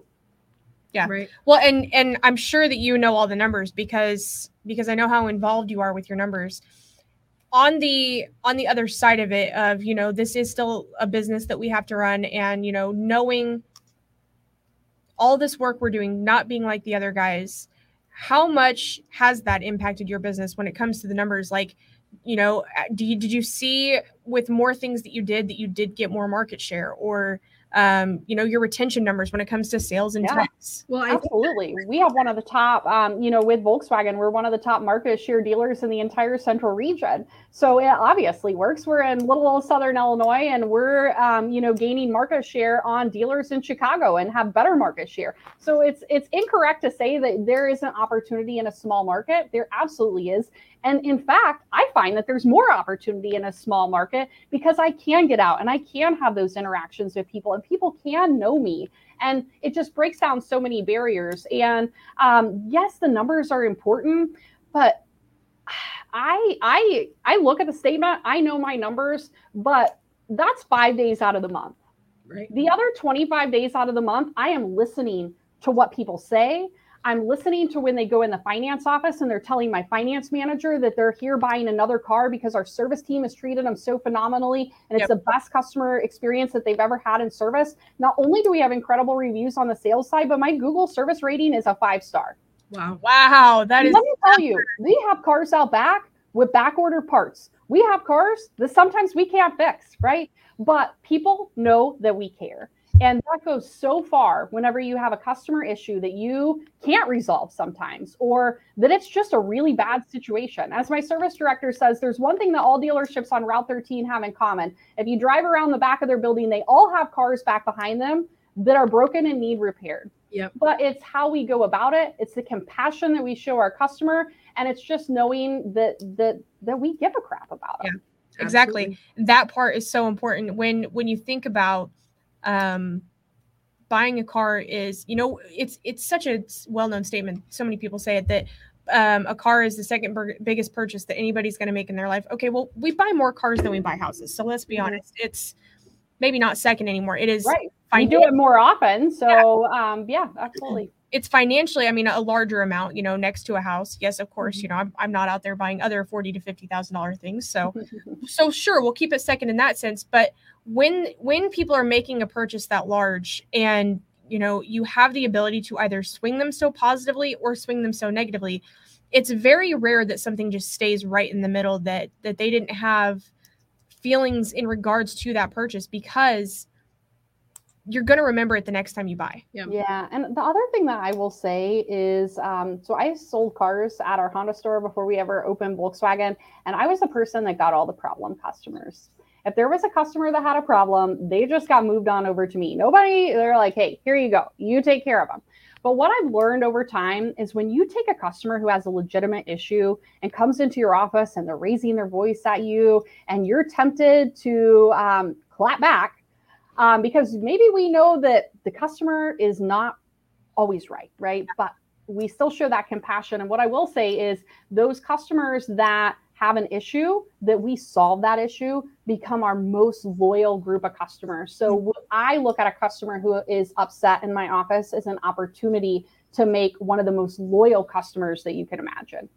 Yeah. Right. Well, and and I'm sure that you know all the numbers because because I know how involved you are with your numbers on the on the other side of it of you know this is still a business that we have to run and you know knowing all this work we're doing not being like the other guys how much has that impacted your business when it comes to the numbers like you know do you, did you see with more things that you did that you did get more market share or um, you know, your retention numbers when it comes to sales and yeah. Well, absolutely. we have one of the top, um, you know, with Volkswagen, we're one of the top market share dealers in the entire central region. So it obviously works. We're in little old Southern Illinois and we're, um, you know, gaining market share on dealers in Chicago and have better market share. So it's, it's incorrect to say that there is an opportunity in a small market. There absolutely is. And in fact, I find that there's more opportunity in a small market because I can get out and I can have those interactions with people and people can know me. And it just breaks down so many barriers. And um, yes, the numbers are important, but I I I look at the statement, I know my numbers, but that's five days out of the month. Right. The other 25 days out of the month, I am listening to what people say. I'm listening to when they go in the finance office and they're telling my finance manager that they're here buying another car because our service team has treated them so phenomenally and it's yep. the best customer experience that they've ever had in service. Not only do we have incredible reviews on the sales side, but my Google service rating is a five star. Wow. Wow. That is. Let me tell you, we have cars out back with back order parts. We have cars that sometimes we can't fix, right? But people know that we care. And that goes so far whenever you have a customer issue that you can't resolve sometimes, or that it's just a really bad situation. As my service director says, there's one thing that all dealerships on Route 13 have in common. If you drive around the back of their building, they all have cars back behind them that are broken and need repaired. Yep. But it's how we go about it. It's the compassion that we show our customer, and it's just knowing that that that we give a crap about it. Yeah, exactly. Absolutely. That part is so important when when you think about um, buying a car is, you know, it's it's such a well-known statement. So many people say it that um, a car is the second biggest purchase that anybody's going to make in their life. Okay, well, we buy more cars than we buy houses. So let's be mm-hmm. honest, it's maybe not second anymore. It is right. We do it more often. So yeah. um, yeah, absolutely it's financially, I mean, a larger amount, you know, next to a house. Yes, of course, you mm-hmm. know, I'm, I'm not out there buying other forty to fifty thousand dollar things. So, so sure, we'll keep it second in that sense. But when when people are making a purchase that large, and you know, you have the ability to either swing them so positively or swing them so negatively, it's very rare that something just stays right in the middle that that they didn't have feelings in regards to that purchase because you're going to remember it the next time you buy. Yeah. Yeah. And the other thing that I will say is um, so I sold cars at our Honda store before we ever opened Volkswagen. And I was the person that got all the problem customers. If there was a customer that had a problem, they just got moved on over to me. Nobody, they're like, hey, here you go. You take care of them. But what I've learned over time is when you take a customer who has a legitimate issue and comes into your office and they're raising their voice at you, and you're tempted to um, clap back um, because maybe we know that the customer is not always right, right? But we still show that compassion. And what I will say is those customers that have an issue that we solve that issue become our most loyal group of customers so mm-hmm. i look at a customer who is upset in my office as an opportunity to make one of the most loyal customers that you can imagine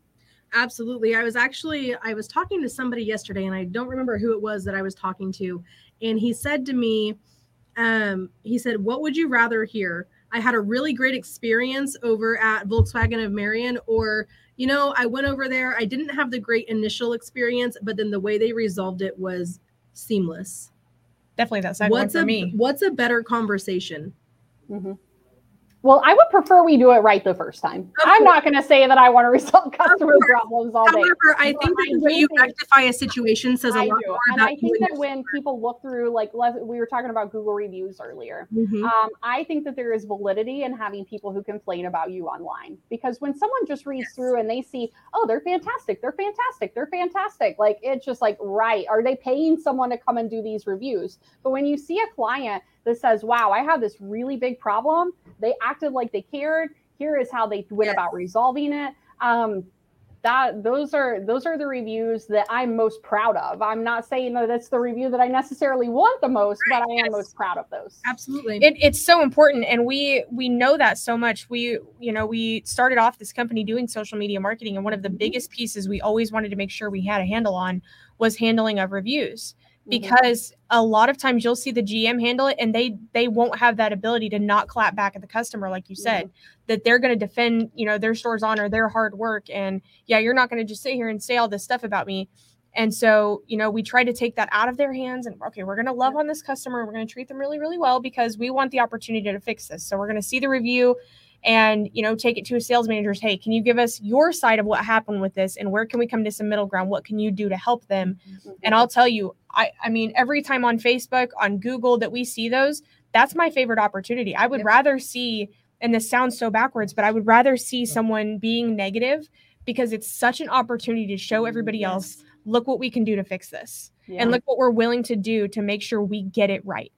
absolutely i was actually i was talking to somebody yesterday and i don't remember who it was that i was talking to and he said to me um, he said what would you rather hear i had a really great experience over at volkswagen of marion or you know, I went over there. I didn't have the great initial experience, but then the way they resolved it was seamless. Definitely that second what's one for a, me. What's a better conversation? Mm-hmm. Well, I would prefer we do it right the first time. I'm not going to say that I want to resolve customer problems all day. However, I think that the way you rectify a situation says a I lot do. more and I think that when people look through, like we were talking about Google reviews earlier, mm-hmm. um, I think that there is validity in having people who complain about you online because when someone just reads yes. through and they see, oh, they're fantastic, they're fantastic, they're fantastic, like it's just like, right, are they paying someone to come and do these reviews? But when you see a client that says, wow, I have this really big problem. They acted like they cared. Here is how they went yes. about resolving it. Um, that those are those are the reviews that I'm most proud of. I'm not saying that that's the review that I necessarily want the most, right. but I am yes. most proud of those. Absolutely. It, it's so important and we we know that so much. We you know, we started off this company doing social media marketing and one of the mm-hmm. biggest pieces we always wanted to make sure we had a handle on was handling of reviews. Because mm-hmm. a lot of times you'll see the GM handle it and they they won't have that ability to not clap back at the customer like you said mm-hmm. that they're going to defend you know their store's honor their hard work. And yeah you're not going to just sit here and say all this stuff about me. And so you know we try to take that out of their hands and okay we're going to love on this customer. We're going to treat them really really well because we want the opportunity to fix this. So we're going to see the review and you know take it to a sales manager's hey can you give us your side of what happened with this and where can we come to some middle ground what can you do to help them mm-hmm. and i'll tell you i i mean every time on facebook on google that we see those that's my favorite opportunity i would yep. rather see and this sounds so backwards but i would rather see someone being negative because it's such an opportunity to show everybody yes. else look what we can do to fix this yeah. and look what we're willing to do to make sure we get it right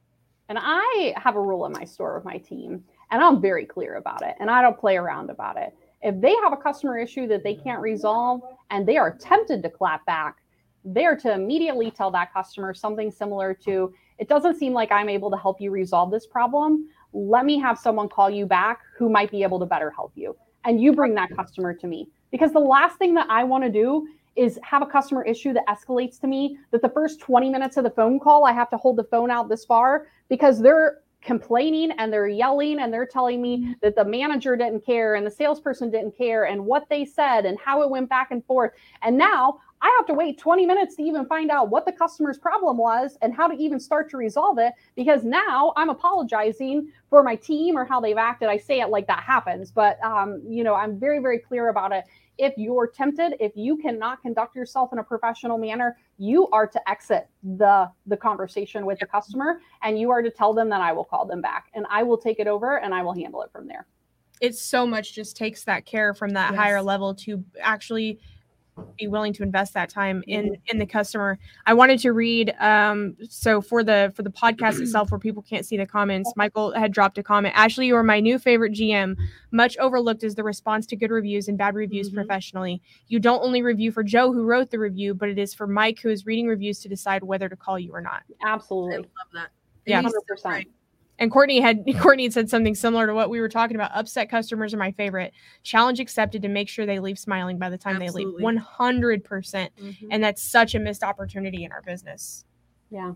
and i have a rule in my store with my team and I'm very clear about it and I don't play around about it. If they have a customer issue that they can't resolve and they are tempted to clap back, they are to immediately tell that customer something similar to, it doesn't seem like I'm able to help you resolve this problem. Let me have someone call you back who might be able to better help you. And you bring that customer to me. Because the last thing that I want to do is have a customer issue that escalates to me that the first 20 minutes of the phone call, I have to hold the phone out this far because they're complaining and they're yelling and they're telling me mm-hmm. that the manager didn't care and the salesperson didn't care and what they said and how it went back and forth. And now I have to wait 20 minutes to even find out what the customer's problem was and how to even start to resolve it because now I'm apologizing for my team or how they've acted. I say it like that happens, but um, you know, I'm very, very clear about it if you're tempted, if you cannot conduct yourself in a professional manner, you are to exit the the conversation with the customer and you are to tell them that I will call them back and I will take it over and I will handle it from there. It's so much just takes that care from that yes. higher level to actually be willing to invest that time in mm-hmm. in the customer. I wanted to read um so for the for the podcast itself where people can't see the comments michael had dropped a comment. Ashlee you are my new favorite gm much overlooked is the response to good reviews and bad reviews mm-hmm. professionally. You don't only review for joe who wrote the review but it is for mike who is reading reviews to decide whether to call you or not. Absolutely. I love that. Yeah. 100% and Courtney had Courtney had said something similar to what we were talking about. Upset customers are my favorite. Challenge accepted to make sure they leave smiling by the time Absolutely. they leave. One hundred percent. Mm-hmm. And that's such a missed opportunity in our business. Yeah.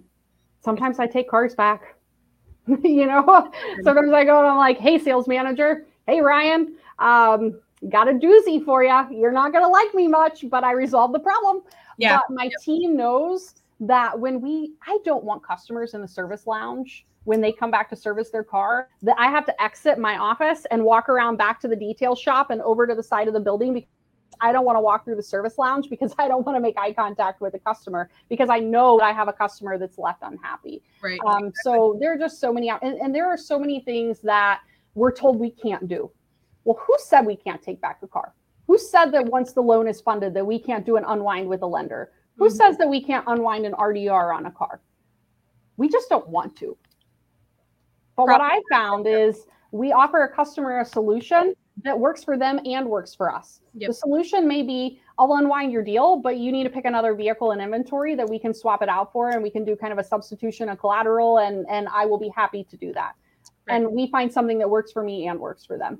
Sometimes I take cars back. you know, sometimes I go and I'm like, hey, sales manager, hey Ryan, um, got a doozy for you. You're not gonna like me much, but I resolved the problem. Yeah. But my yep. team knows that when we I don't want customers in the service lounge when they come back to service their car that I have to exit my office and walk around back to the detail shop and over to the side of the building because I don't want to walk through the service lounge because I don't want to make eye contact with the customer because I know that I have a customer that's left unhappy. Right. Um, so there are just so many, and, and there are so many things that we're told we can't do Well, who said we can't take back the car? Who said that once the loan is funded that we can't do an unwind with a lender? Who mm-hmm. says that we can't unwind an RDR on a car? We just don't want to. But what I found is we offer a customer a solution that works for them and works for us. Yep. The solution may be I'll unwind your deal, but you need to pick another vehicle in inventory that we can swap it out for and we can do kind of a substitution of collateral and and I will be happy to do that. Right. And we find something that works for me and works for them.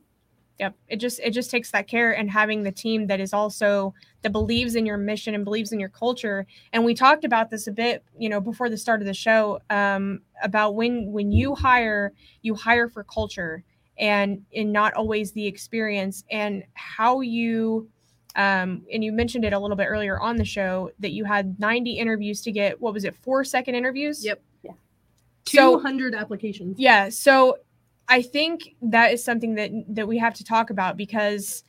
Yep. It just it just takes that care and having the team that is also that believes in your mission and believes in your culture. And we talked about this a bit, you know, before the start of the show um, about when when you hire, you hire for culture and and not always the experience and how you um, and you mentioned it a little bit earlier on the show that you had 90 interviews to get what was it four second interviews? Yep. Yeah. 200 so, applications. Yeah. So i think that is something that that we have to talk about because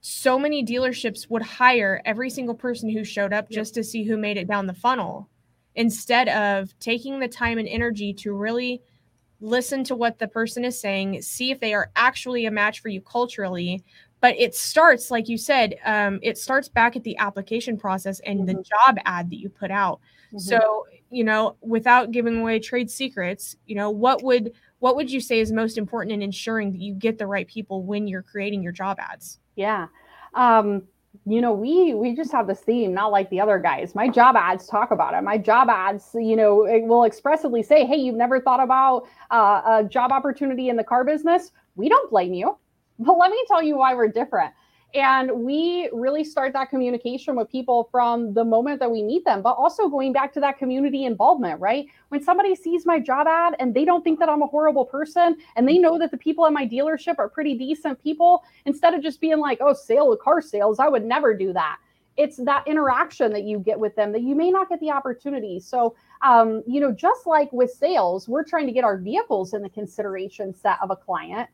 so many dealerships would hire every single person who showed up yep. just to see who made it down the funnel instead of taking the time and energy to really listen to what the person is saying see if they are actually a match for you culturally but it starts like you said um, it starts back at the application process and mm-hmm. the job ad that you put out. Mm-hmm. so you know without giving away trade secrets you know what would what would you say is most important in ensuring that you get the right people when you're creating your job ads? Yeah. Um, you know we we just have this theme not like the other guys. My job ads talk about it. My job ads you know it will expressively say hey you've never thought about uh, a job opportunity in the car business. We don't blame you but let me tell you why we're different. And we really start that communication with people from the moment that we meet them, but also going back to that community involvement, right? When somebody sees my job ad and they don't think that I'm a horrible person and they know that the people at my dealership are pretty decent people, instead of just being like, oh, sale of car sales, I would never do that. It's that interaction that you get with them that you may not get the opportunity. So, um, you know, just like with sales, we're trying to get our vehicles in the consideration set of a client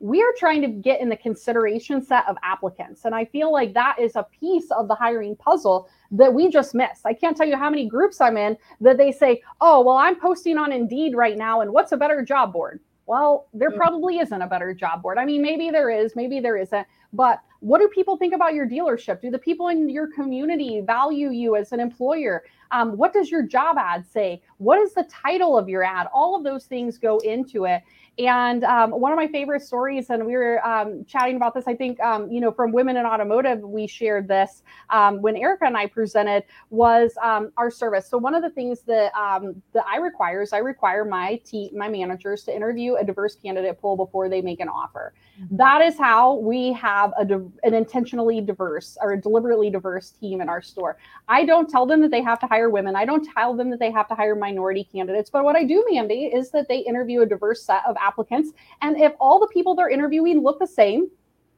we are trying to get in the consideration set of applicants. And I feel like that is a piece of the hiring puzzle that we just missed. I can't tell you how many groups I'm in that they say, oh, well, I'm posting on Indeed right now. And what's a better job board? Well, there mm-hmm. probably isn't a better job board. I mean, maybe there is, maybe there isn't. But what do people think about your dealership? Do the people in your community value you as an employer? Um, what does your job ad say? What is the title of your ad? All of those things go into it. And um, one of my favorite stories, and we were um, chatting about this, I think, um, you know, from Women in Automotive, we shared this um, when Erica and I presented, was um, our service. So one of the things that um, that I require is I require my team, my managers to interview a diverse candidate pool before they make an offer. Mm-hmm. That is how we have a, an intentionally diverse or a deliberately diverse team in our store. I don't tell them that they have to hire women. I don't tell them that they have to hire minority candidates. But what I do mandate is that they interview a diverse set of applicants. And if all the people they're interviewing look the same,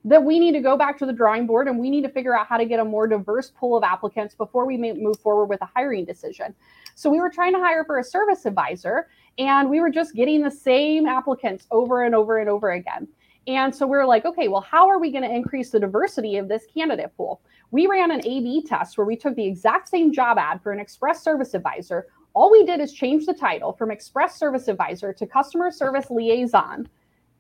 then we need to go back to the drawing board and we need to figure out how to get a more diverse pool of applicants before we move forward with a hiring decision. So we were trying to hire for a service advisor and we were just getting the same applicants over and over and over again. And so we are like, okay, well, how are we going to increase the diversity of this candidate pool? We ran an A B test where we took the exact same job ad for an express service advisor, all we did is change the title from Express Service Advisor to Customer Service Liaison.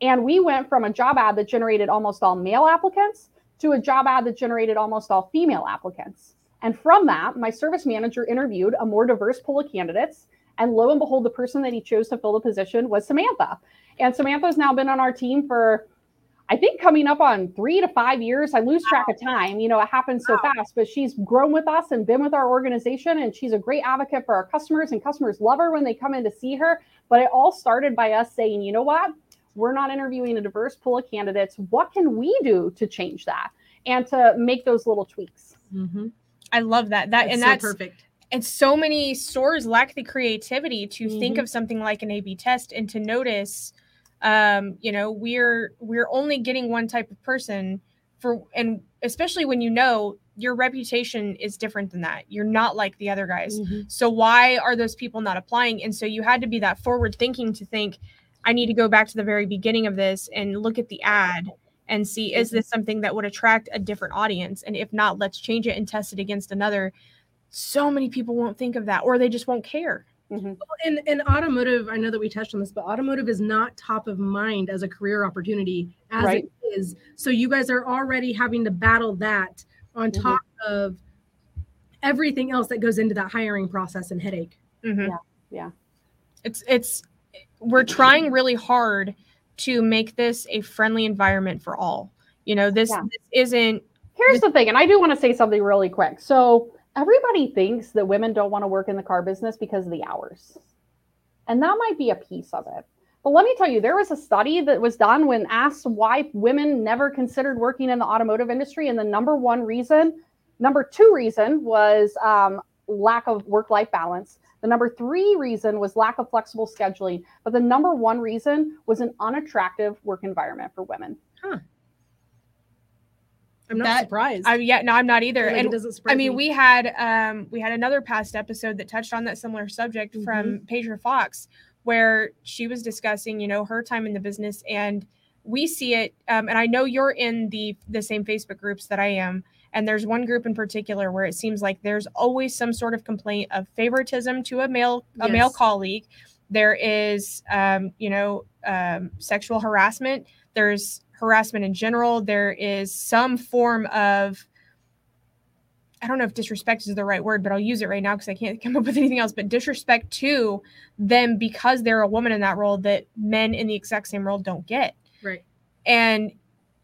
And we went from a job ad that generated almost all male applicants to a job ad that generated almost all female applicants. And from that, my service manager interviewed a more diverse pool of candidates. And lo and behold, the person that he chose to fill the position was Samantha. And Samantha's now been on our team for I think coming up on three to five years. I lose track of time. You know, it happens so fast, but she's grown with us and been with our organization. And she's a great advocate for our customers, and customers love her when they come in to see her. But it all started by us saying, you know what? We're not interviewing a diverse pool of candidates. What can we do to change that and to make those little tweaks? Mm-hmm. I love that. That that's and so that's perfect. And so many stores lack the creativity to mm-hmm. think of something like an A/B test and to notice um, you know we're we're only getting one type of person for and especially when you know your reputation is different than that. You're not like the other guys. Mm-hmm. so why are those people not applying? And so you had to be that forward thinking to think i need to go back to the very beginning of this and look at the ad and see is mm-hmm. this something that would attract a different audience? And if not let's change it and test it against another. So many people won't think of that or they just won't care Mm-hmm. Well, and, and automotive, I know that we touched on this, but automotive is not top of mind as a career opportunity as right. it is. So you guys are already having to battle that on Mhm. top of everything else that goes into that hiring process and headache. Mhm. Yeah, yeah. It's it's we're trying really hard to make this a friendly environment for all. You know, this, Yeah. this isn't Here's the thing, and I do want to say something really quick. So everybody thinks that women don't want to work in the car business because of the hours. And that might be a piece of it. But let me tell you, there was a study that was done when asked why women never considered working in the automotive industry. And the number one reason, number two reason was um, lack of work life balance. The number three reason was lack of flexible scheduling. But the number one reason was an unattractive work environment for women. I'm not That- surprised. I yeah, no, I'm not either. Like, it and doesn't surprise I mean, me. we had um we had another past episode that touched on that similar subject from Pedro Fox, where she was discussing, you know, her time in the business, and we see it. Um, and I know you're in the the same Facebook groups that I am, and there's one group in particular where it seems like there's always some sort of complaint of favoritism to a male a male colleague. There is, um, you know, um, sexual harassment. There's harassment in general. There is some form of I don't know if disrespect is the right word, but I'll use it right now because I can't come up with anything else. But disrespect to them because they're a woman in that role that men in the exact same role don't get. right. And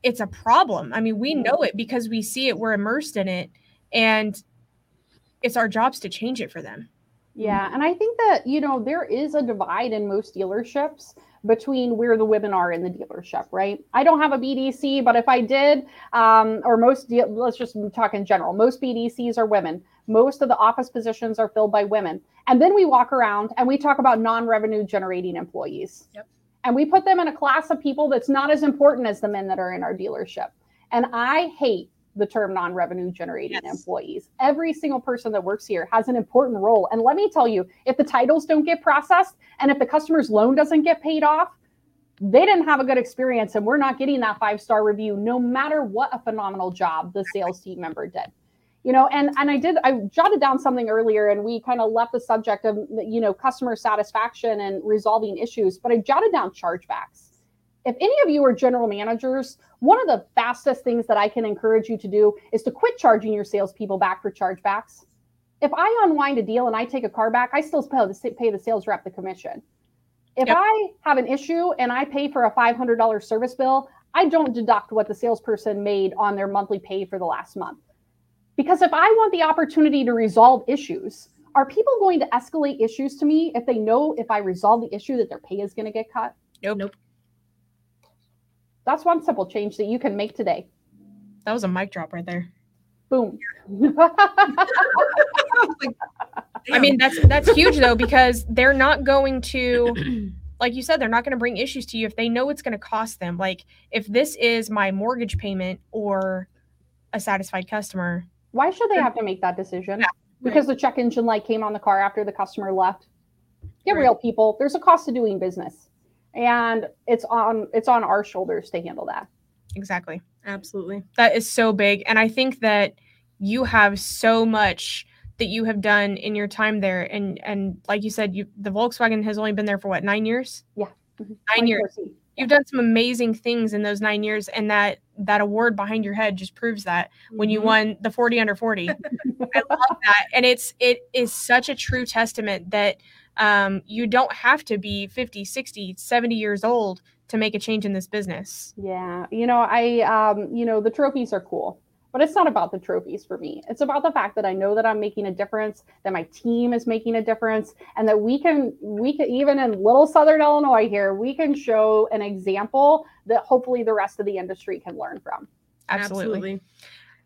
it's a problem. I mean, we mm-hmm. know it because we see it, we're immersed in it, and it's our jobs to change it for them. Yeah, and I think that you know there is a divide in most dealerships between where the women are in the dealership, right? I don't have a BDC, but if I did, um, or most, de- let's just talk in general, most BDCs are women. Most of the office positions are filled by women, and then we walk around and we talk about non-revenue generating employees, Yep. and we put them in a class of people that's not as important as the men that are in our dealership. And I hate the term non-revenue generating Yes. employees. Every single person that works here has an important role. And let me tell you, if the titles don't get processed and if the customer's loan doesn't get paid off, they didn't have a good experience and we're not getting that five-star review no matter what a phenomenal job the sales team member did. You know, and and I did I jotted down something earlier and we kind of left the subject of you know customer satisfaction and resolving issues, but I jotted down chargebacks if any of you are general managers, one of the fastest things that I can encourage you to do is to quit charging your salespeople back for chargebacks. If I unwind a deal and I take a car back, I still pay the, pay the sales rep the commission. If Yep. I have an issue and I pay for a $500 service bill, I don't deduct what the salesperson made on their monthly pay for the last month. Because if I want the opportunity to resolve issues, are people going to escalate issues to me if they know if I resolve the issue that their pay is going to get cut? Nope. Nope. That's one simple change that you can make today. That was a mic drop right there. Boom. I mean, that's that's huge though because they're not going to like you said, they're not going to bring issues to you if they know it's going to cost them. Like if this is my mortgage payment or a satisfied customer, Why should they have to make that decision? Yeah, Because the check engine light came on the car after the customer left. Get Right. real, people. There's a cost to doing business, and it's on it's on our shoulders to handle that. exactly. Absolutely. That is so big. And I think that you have so much that you have done in your time there. And and like you said, you the Volkswagen has only been there for what, nine years? Yeah. Nine years. You've done some amazing things in those nine years, and that that award behind your head just proves that when you Mhm. won the 40 under 40. I love that. And it's it is such a true testament that um, you don't have to be 50, 60, 70 years old to make a change in this business. Yeah, you know, I, um, you know, the trophies are cool, but it's not about the trophies for me. It's about the fact that I know that I'm making a difference, that my team is making a difference, and that we can, we can, even in little Southern Illinois here, we can show an example that hopefully the rest of the industry can learn from. Absolutely.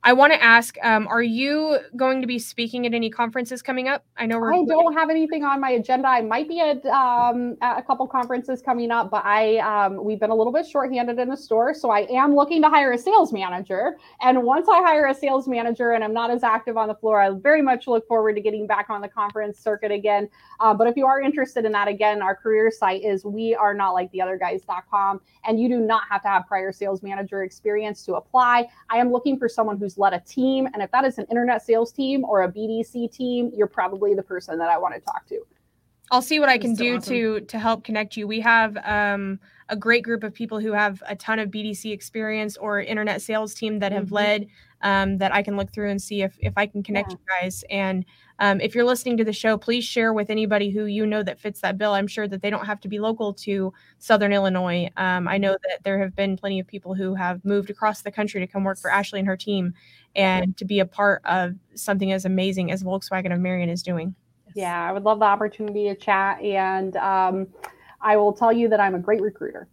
I want to ask, um, are you going to be speaking at any conferences coming up? I know we're I don't have anything on my agenda. I might be at, um, at a couple conferences coming up, but I um, we've been a little bit shorthanded in the store, so I am looking to hire a sales manager. And once I hire a sales manager and I'm not as active on the floor, I very much look forward to getting back on the conference circuit again. Uh, but if you are interested in that, again, our career site is we are not like the other guys.com, and you do not have to have prior sales manager experience to apply. I am looking for someone who's led a team, and if that is an internet sales team or a BDC team, you're probably the person that I want to talk to. I'll see what I can do awesome. to to help connect you. We have um, a great group of people who have a ton of BDC experience or internet sales team that have Mhm. led um, that I can look through and see if if I can connect you guys. And um, if you're listening to the show, please share with anybody who you know that fits that bill. I'm sure that they don't have to be local to Southern Illinois. Um, I know that there have been plenty of people who have moved across the country to come work for Ashlee and her team, and to be a part of something as amazing as Volkswagen of Marion is doing. Yeah, I would love the opportunity to chat. And um, I will tell you that I'm a great recruiter.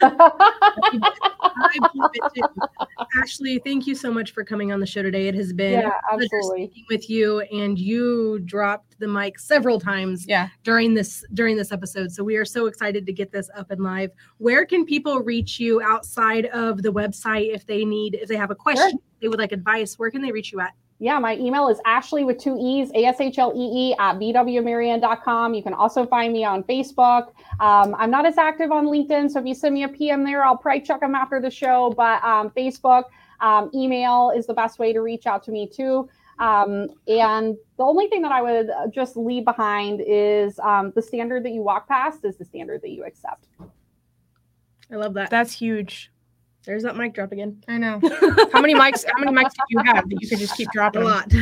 I believe it too. Ashlee, thank you so much for coming on the show today. It has been yeah, absolutely. speaking with you, and you dropped the mic several times Yeah. during this during this episode. So we are so excited to get this up and live. Where can people reach you outside of the website if they need if they have a question, if they would like advice? Where can they reach you at? Yeah, my email is Ashlee with two E's, A S H L E E at VWMarion.com. You can also find me on Facebook. Um, I'm not as active on LinkedIn, so if you send me a PM there, I'll probably check them after the show. But um, Facebook, um, email is the best way to reach out to me too. Um, and the only thing that I would uh, just leave behind is um, the standard that you walk past is the standard that you accept. I love that. That's huge. There's that mic drop again. I know. How many mics? How many mics do you have that you could just keep dropping? A lot.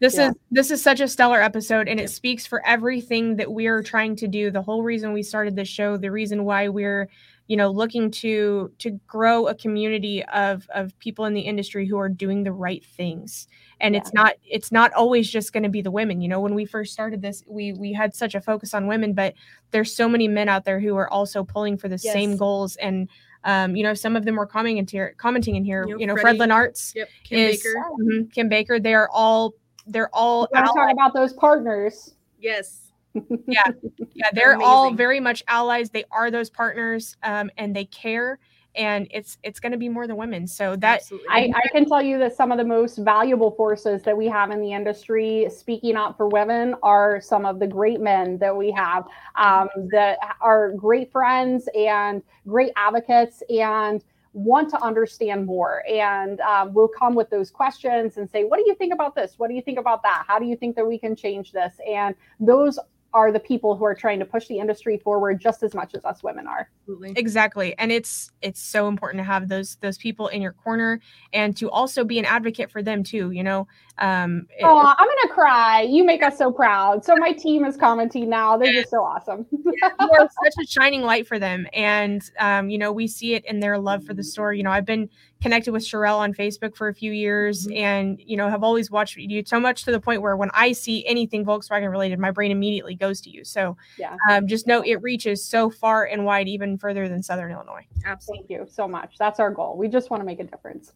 This Yeah. is this is such a stellar episode, and it speaks for everything that we're trying to do. The whole reason we started this show, the reason why we're, you know, looking to to grow a community of of people in the industry who are doing the right things. And it's not it's not always just going to be the women. You know, when we first started this, we we had such a focus on women, but there's so many men out there who are also pulling for the same goals and. Um, you know, some of them were commenting in here, commenting in here. You know, You know, Fred Lenartz, Yep. Kim is Baker. mhm, Kim Baker. They are all they're all You want to talk about those partners? Yes. yeah yeah, they're all very much allies they are those partners um, and they care and it's it's going to be more than women. So that I, I can tell you that some of the most valuable forces that we have in the industry speaking out for women are some of the great men that we have um, that are great friends and great advocates and want to understand more. And um, will come with those questions and say what do you think about this? What do you think about that? How do you think that we can change this? And those are the people who are trying to push the industry forward just as much as us women are. Absolutely. exactly. And it's it's so important to have those those people in your corner and to also be an advocate for them too you know um it- Oh, I'm gonna cry. You make us so proud. So my team is commenting now. They're just so awesome. you are such a shining light for them and um, you know we see it in their love for the store you know i've been connected with Sherelle on facebook for a few years Mhm. and you know have always watched you so much to the point where when i see anything volkswagen related my brain immediately goes to you so Yeah. um, just know it reaches so far and wide even further than southern illinois Absolutely. Thank you so much. That's our goal. We just want to make a difference.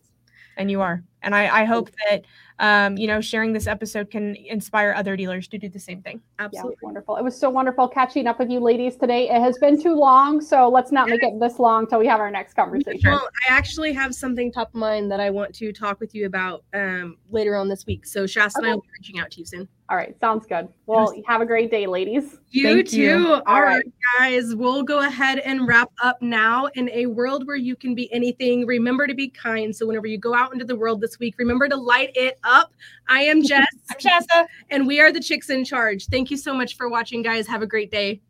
And you are and i, I hope that um, you know sharing this episode can inspire other dealers to do the same thing Yeah, Absolutely. wonderful. It was so wonderful catching up with you ladies today. It has been too long, so let's not make it this long till we have our next conversation. Well, I actually have something top of mind that I want to talk with you about um, later on this week. So Shasta and I will be reaching out to you soon. All right, sounds good. Well, have a great day, ladies. You Thank too. you. All All right, guys. We'll go ahead and wrap up now. In a world where you can be anything, remember to be kind. So whenever you go out into the world this week, remember to light it up. I am Jess, i'm shasta and we are the chicks in charge. Thank you so much for watching, guys. Have a great day.